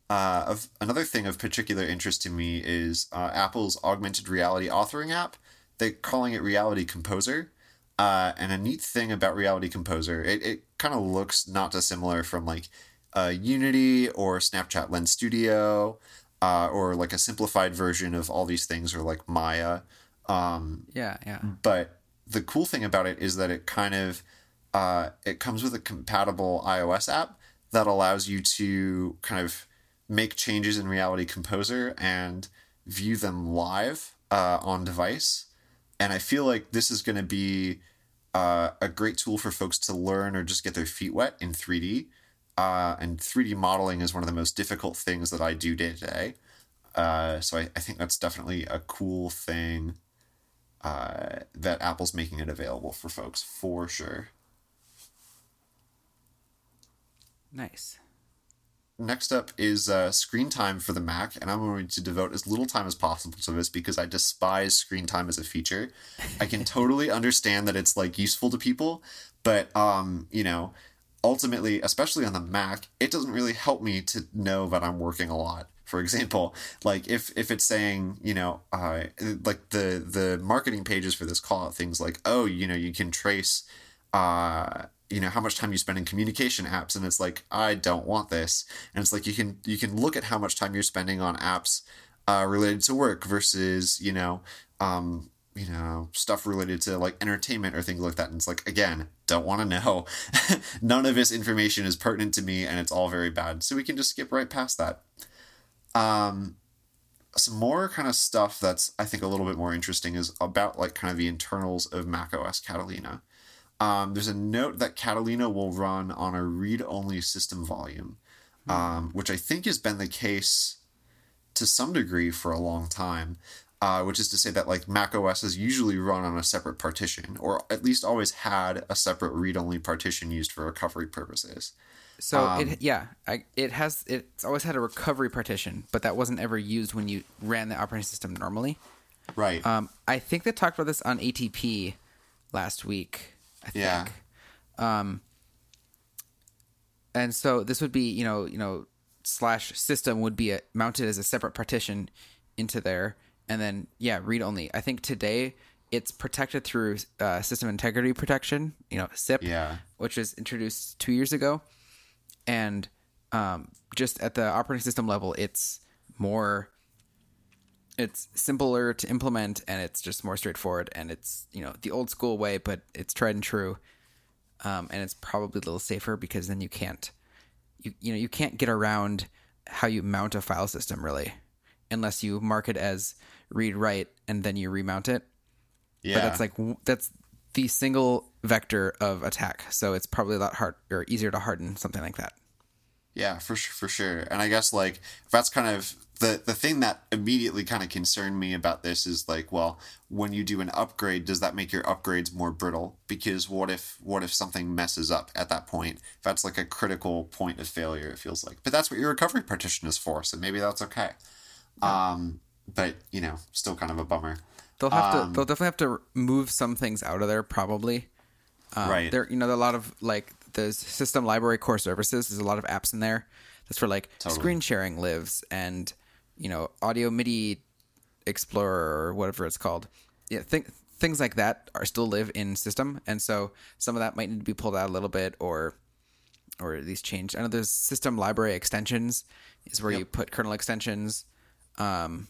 Uh, of another thing of particular interest to me is uh, Apple's augmented reality authoring app. They're calling it Reality Composer. Uh, and a neat thing about Reality Composer, it, it kind of looks not dissimilar from like uh, Unity or Snapchat Lens Studio, uh, or like a simplified version of all these things, or like Maya. Um, Yeah, yeah. but the cool thing about it is that it kind of uh, it comes with a compatible iOS app that allows you to kind of make changes in Reality Composer and view them live uh, on device. And I feel like this is going to be uh, a great tool for folks to learn or just get their feet wet in 3D. Uh, and 3D modeling is one of the most difficult things that I do day to day. Uh, so I, I think that's definitely a cool thing uh, that Apple's making it available for folks for sure. Nice. Next up is uh, screen time for the Mac, and I'm going to devote as little time as possible to this because I despise screen time as a feature. I can totally understand that it's like useful to people, but um, you know, ultimately, especially on the Mac, it doesn't really help me to know that I'm working a lot for example like if if it's saying you know uh, like the the marketing pages for this call out things like oh you know you can trace uh you know how much time you spend in communication apps and it's like i don't want this. And it's like you can you can look at how much time you're spending on apps uh, related to work versus you know um, you know stuff related to like entertainment or things like that. And it's like again don't want to know. None of this information is pertinent to me and it's all very bad. So we can just skip right past that. Um some more kind of stuff that's i think a little bit more interesting is about like kind of the internals of mac os catalina um, there's a note that catalina will run on a read-only system volume um, which i think has been the case to some degree for a long time uh, which is to say that like Mac OS is usually run on a separate partition, or at least always had a separate read-only partition used for recovery purposes. So um, it yeah, I, it has it's always had a recovery partition, but that wasn't ever used when you ran the operating system normally. Right. Um, I think they talked about this on ATP last week. I think. Yeah. Um, and so this would be you know you know slash system would be a, mounted as a separate partition into there and then yeah, read only. I think today it's protected through uh, system integrity protection, you know, SIP, yeah. which was introduced two years ago, and um, just at the operating system level, it's more, it's simpler to implement, and it's just more straightforward, and it's you know the old school way, but it's tried and true, um, and it's probably a little safer because then you can't, you you know you can't get around how you mount a file system really, unless you mark it as read write and then you remount it. Yeah. But that's like that's the single vector of attack, so it's probably a lot hard or easier to harden something like that. Yeah, for sure, for sure. And I guess like that's kind of the the thing that immediately kind of concerned me about this is like, well, when you do an upgrade, does that make your upgrades more brittle? Because what if what if something messes up at that point? That's like a critical point of failure. It feels like, but that's what your recovery partition is for. So maybe that's okay. Yeah. Um, but you know, still kind of a bummer. They'll have um, to. They'll definitely have to move some things out of there, probably. Um, right. There, you know, there are a lot of like the system library core services. There's a lot of apps in there. That's where like totally. screen sharing lives, and you know, audio MIDI Explorer or whatever it's called. Yeah, think things like that are still live in system, and so some of that might need to be pulled out a little bit, or or at least changed. I know there's system library extensions is where yep. you put kernel extensions. Um,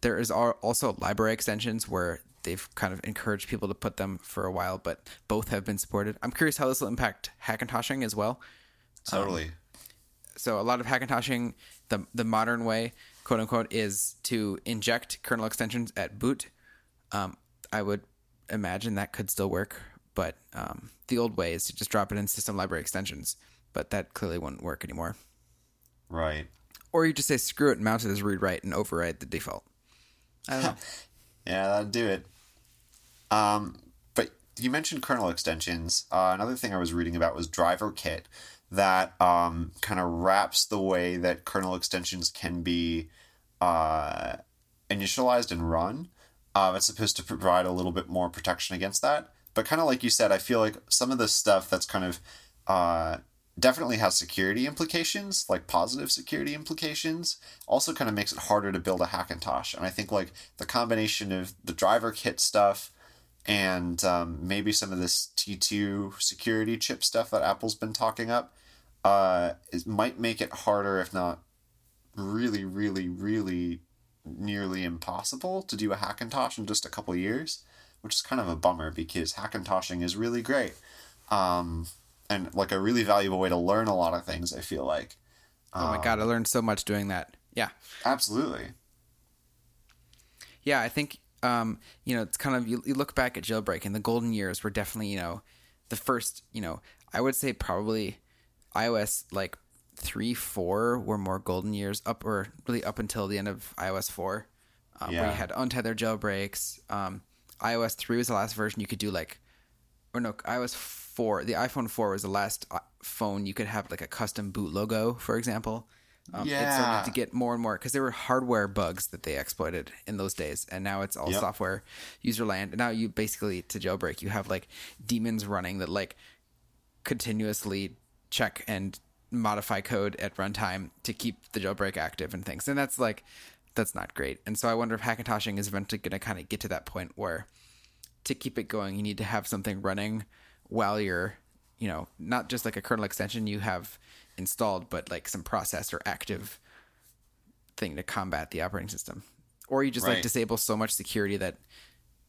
there is also library extensions where they've kind of encouraged people to put them for a while, but both have been supported. I'm curious how this will impact Hackintoshing as well. Totally. Um, so a lot of Hackintoshing, the the modern way, quote unquote, is to inject kernel extensions at boot. Um, I would imagine that could still work, but um, the old way is to just drop it in system library extensions. But that clearly wouldn't work anymore. Right. Or you just say screw it, and mount it as read write, and override the default. I don't know. yeah, that'd do it. Um, but you mentioned kernel extensions. Uh, another thing I was reading about was DriverKit that um, kind of wraps the way that kernel extensions can be uh, initialized and run. Uh, it's supposed to provide a little bit more protection against that. But kind of like you said, I feel like some of the stuff that's kind of uh, definitely has security implications, like positive security implications. Also, kind of makes it harder to build a Hackintosh. And I think like the combination of the DriverKit stuff and um, maybe some of this T2 security chip stuff that Apple's been talking up, uh, it might make it harder, if not really, really, really nearly impossible to do a Hackintosh in just a couple years, which is kind of a bummer because Hackintoshing is really great. Um, and like a really valuable way to learn a lot of things. I feel like. Um, oh my god, I learned so much doing that. Yeah, absolutely. Yeah, I think um, you know it's kind of you, you look back at jailbreak and the golden years were definitely you know the first you know I would say probably iOS like three four were more golden years up or really up until the end of iOS four, um, yeah. where you had untethered jailbreaks. Um, iOS three was the last version you could do like, or no, iOS four, the iPhone four was the last uh, phone you could have like a custom boot logo, for example. Um, yeah. It started to get more and more because there were hardware bugs that they exploited in those days, and now it's all yep. software user land. And now you basically to jailbreak, you have like daemons running that like continuously check and modify code at runtime to keep the jailbreak active and things. And that's like that's not great. And so I wonder if Hackintoshing is eventually going to kind of get to that point where to keep it going, you need to have something running while you're, you know, not just like a kernel extension you have installed, but like some process or active thing to combat the operating system. Or you just Right. like disable so much security that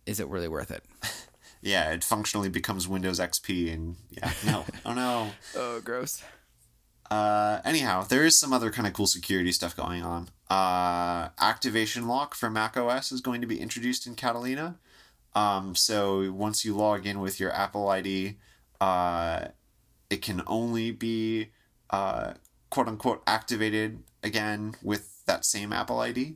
is it really worth it? Yeah, it functionally becomes Windows XP, and yeah, no, oh no. Oh, gross. Uh, anyhow, there is some other kind of cool security stuff going on. Uh, activation lock for Mac OS is going to be introduced in Catalina. Um, so once you log in with your Apple ID, uh, it can only be uh, quote unquote activated again with that same Apple ID.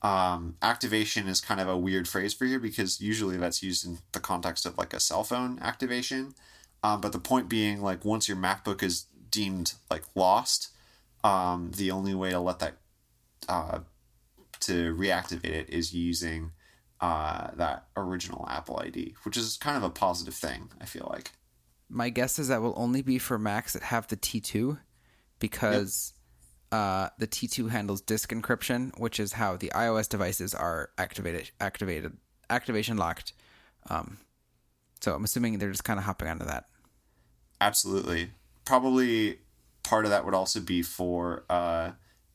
Um, activation is kind of a weird phrase for here because usually that's used in the context of like a cell phone activation. Um, but the point being, like, once your MacBook is deemed like lost, um, the only way to let that uh, to reactivate it is using uh, that original Apple ID, which is kind of a positive thing. I feel like. My guess is that will only be for Macs that have the T2 because uh, the T2 handles disk encryption, which is how the iOS devices are activated, activated, activation locked. Um, so I'm assuming they're just kind of hopping onto that. Absolutely. Probably part of that would also be for uh,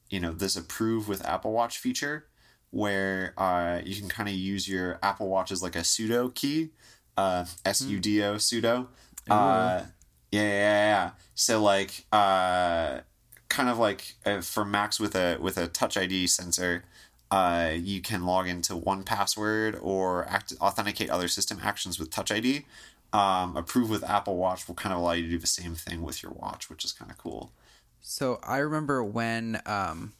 you know this approve with Apple Watch feature, where uh, you can kind of use your Apple Watch as like a pseudo key, uh, sudo pseudo. Uh, yeah, yeah, yeah. So like, uh, kind of like uh, for Macs with a with a Touch ID sensor, uh, you can log into 1Password or act, authenticate other system actions with Touch ID. Um, approve with Apple Watch will kind of allow you to do the same thing with your watch, which is kind of cool. So I remember when um,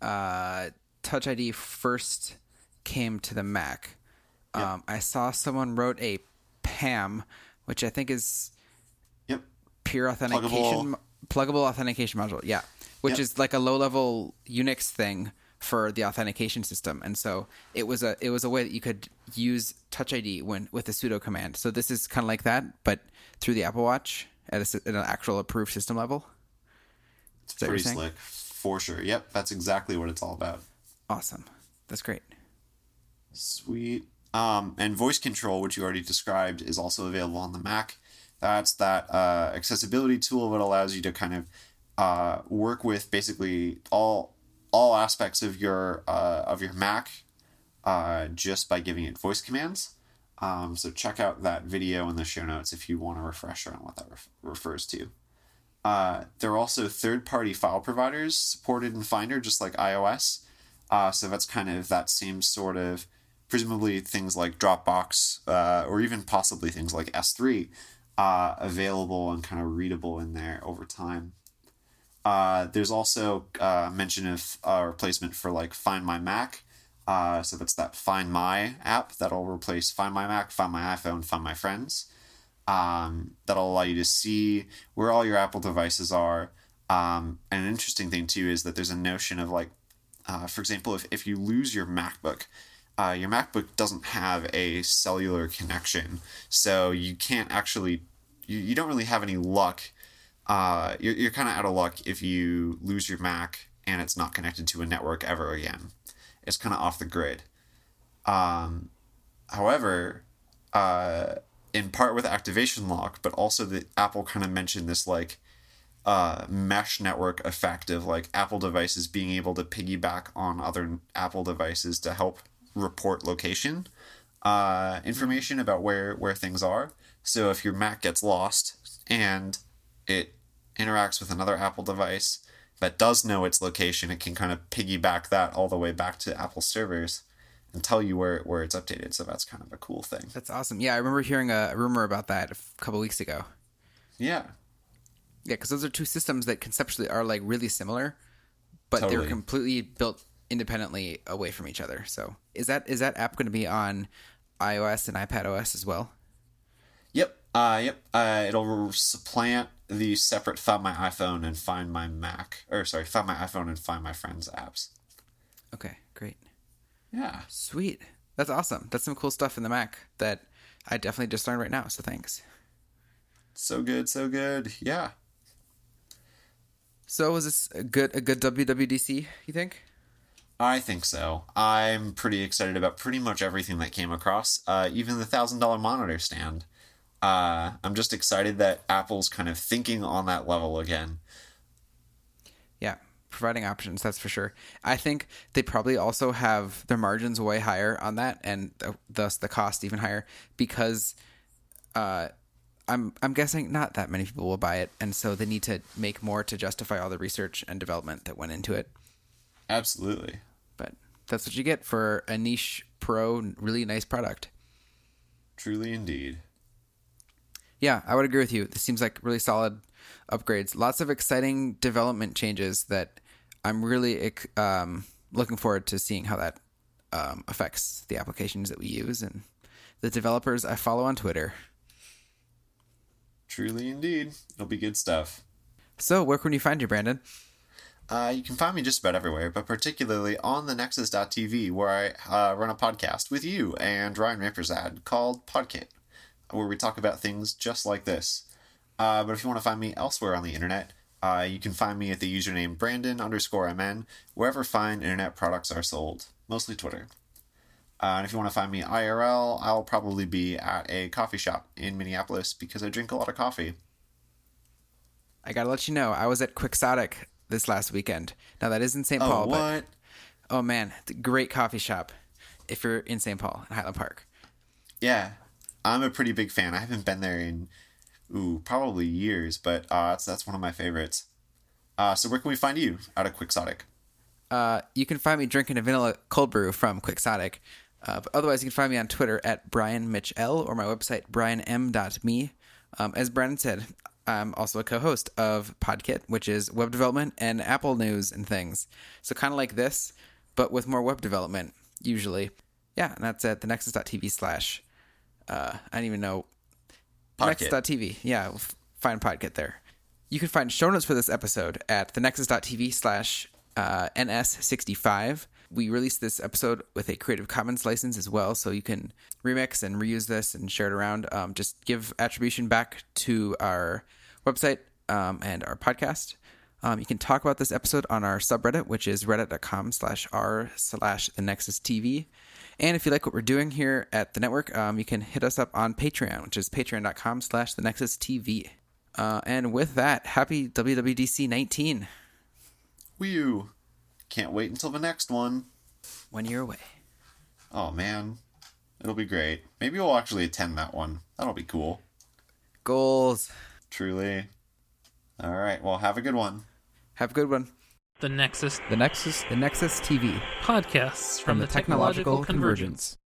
uh, Touch ID first came to the Mac. Um, I saw someone wrote a PAM, which I think is Yep. peer authentication, pluggable, authentication module. Yeah, which Yep. is like a low-level Unix thing for the authentication system, and so it was a it was a way that you could use Touch ID when with a sudo command. So this is kind of like that, but through the Apple Watch at, a, at an actual approved system level. It's that what you're pretty slick for sure. Yep, that's exactly what it's all about. Awesome, that's great. Sweet. Um, and voice control, which you already described, is also available on the Mac. That's that uh, accessibility tool that allows you to kind of uh, work with basically all all aspects of your uh, of your Mac uh, just by giving it voice commands. Um, so check out that video in the show notes if you want a refresher on what that ref- refers to. Uh, there are also third-party file providers supported in Finder, just like iOS. Uh, so that's kind of that same sort of, presumably things like Dropbox uh, or even possibly things like S3 uh, available and kind of readable in there over time. Uh, there's also uh, mention of a replacement for like Find My Mac. Uh, so that's that Find My app that'll replace Find My Mac, Find My iPhone, Find My Friends. Um, that'll allow you to see where all your Apple devices are. Um, and an interesting thing too is that there's a notion of like, uh, for example, if, if you lose your MacBook, uh, your MacBook doesn't have a cellular connection, so you can't actually, you, you don't really have any luck. Uh, you're you're kind of out of luck if you lose your Mac and it's not connected to a network ever again. It's kind of off the grid. Um, however, uh, in part with activation lock, but also the Apple kind of mentioned this like uh, mesh network effect of like Apple devices being able to piggyback on other Apple devices to help report location uh, information about where where things are. So if your Mac gets lost and it interacts with another Apple device that does know its location, it can kind of piggyback that all the way back to Apple servers and tell you where where it's updated. So that's kind of a cool thing. That's awesome. Yeah, I remember hearing a rumor about that a couple weeks ago. Yeah. Yeah, because those are two systems that conceptually are like really similar, but they're completely built independently away from each other. So is that is that app going to be on iOS and iPad OS as well? Yep. Uh, yep. Uh, it'll supplant the separate Find My iPhone and Find My Mac, or sorry, Find My iPhone and Find My Friends apps. Okay, great, Yeah. sweet. That's awesome. That's some cool stuff in the Mac that I definitely just learned right now. So thanks. So good, so good. Yeah. So was this a good a good WWDC? You think? I think so. I'm pretty excited about pretty much everything that came across, uh, even the thousand dollar monitor stand. Uh, I'm just excited that Apple's kind of thinking on that level again. Yeah, providing options, that's for sure. I think they probably also have their margins way higher on that, and thus the cost even higher because uh, I'm I'm guessing not that many people will buy it, and so they need to make more to justify all the research and development that went into it. Absolutely. But that's what you get for a niche pro, really nice product. Truly, indeed. Yeah, I would agree with you. This seems like really solid upgrades. Lots of exciting development changes that I'm really um, looking forward to seeing how that um, affects the applications that we use and the developers I follow on Twitter. Truly, indeed. It'll be good stuff. So, where can you find you, Brandon? Uh, you can find me just about everywhere, but particularly on the Nexus.tv, where I uh, run a podcast with you and Ryan Rampersad called Podkit, where we talk about things just like this. Uh, but if you want to find me elsewhere on the internet, uh, you can find me at the username Brandon underscore MN, wherever fine internet products are sold, mostly Twitter. Uh, and if you want to find me IRL, I'll probably be at a coffee shop in Minneapolis because I drink a lot of coffee. I gotta let you know, I was at Quixotic this last weekend. Now that is in St. Oh, Paul, what? but oh man, great coffee shop if you're in St. Paul in Highland Park. Yeah, I'm a pretty big fan. I haven't been there in ooh probably years, but uh, that's that's one of my favorites. Uh, so where can we find you out of Quixotic? Uh, you can find me drinking a vanilla cold brew from Quixotic. Uh, but otherwise, you can find me on Twitter at Brian Mitch L or my website brianm.me. Um, as Brandon said, I'm also a co-host of Podkit, which is web development and Apple news and things. So kind of like this, but with more web development usually. Yeah, and that's at the nexus.tv slash. Uh, I don't even know. Podkit. Nexus.tv. Yeah, find Podkit there. You can find show notes for this episode at the nexus.tv slash uh, ns65 we released this episode with a Creative Commons license as well, so you can remix and reuse this and share it around. Um, just give attribution back to our website um, and our podcast. Um, you can talk about this episode on our subreddit, which is reddit.com slash r slash the Nexus TV. And if you like what we're doing here at the network, um, you can hit us up on Patreon, which is patreon.com slash the Nexus TV. Uh, and with that, happy WWDC 19. Whew. Can't wait until the next one. One year away. Oh man, it'll be great. Maybe we'll actually attend that one. That'll be cool. Goals. Truly. All right. Well, have a good one. Have a good one. The Nexus The Nexus, the Nexus TV podcasts from, from the Technological Convergence.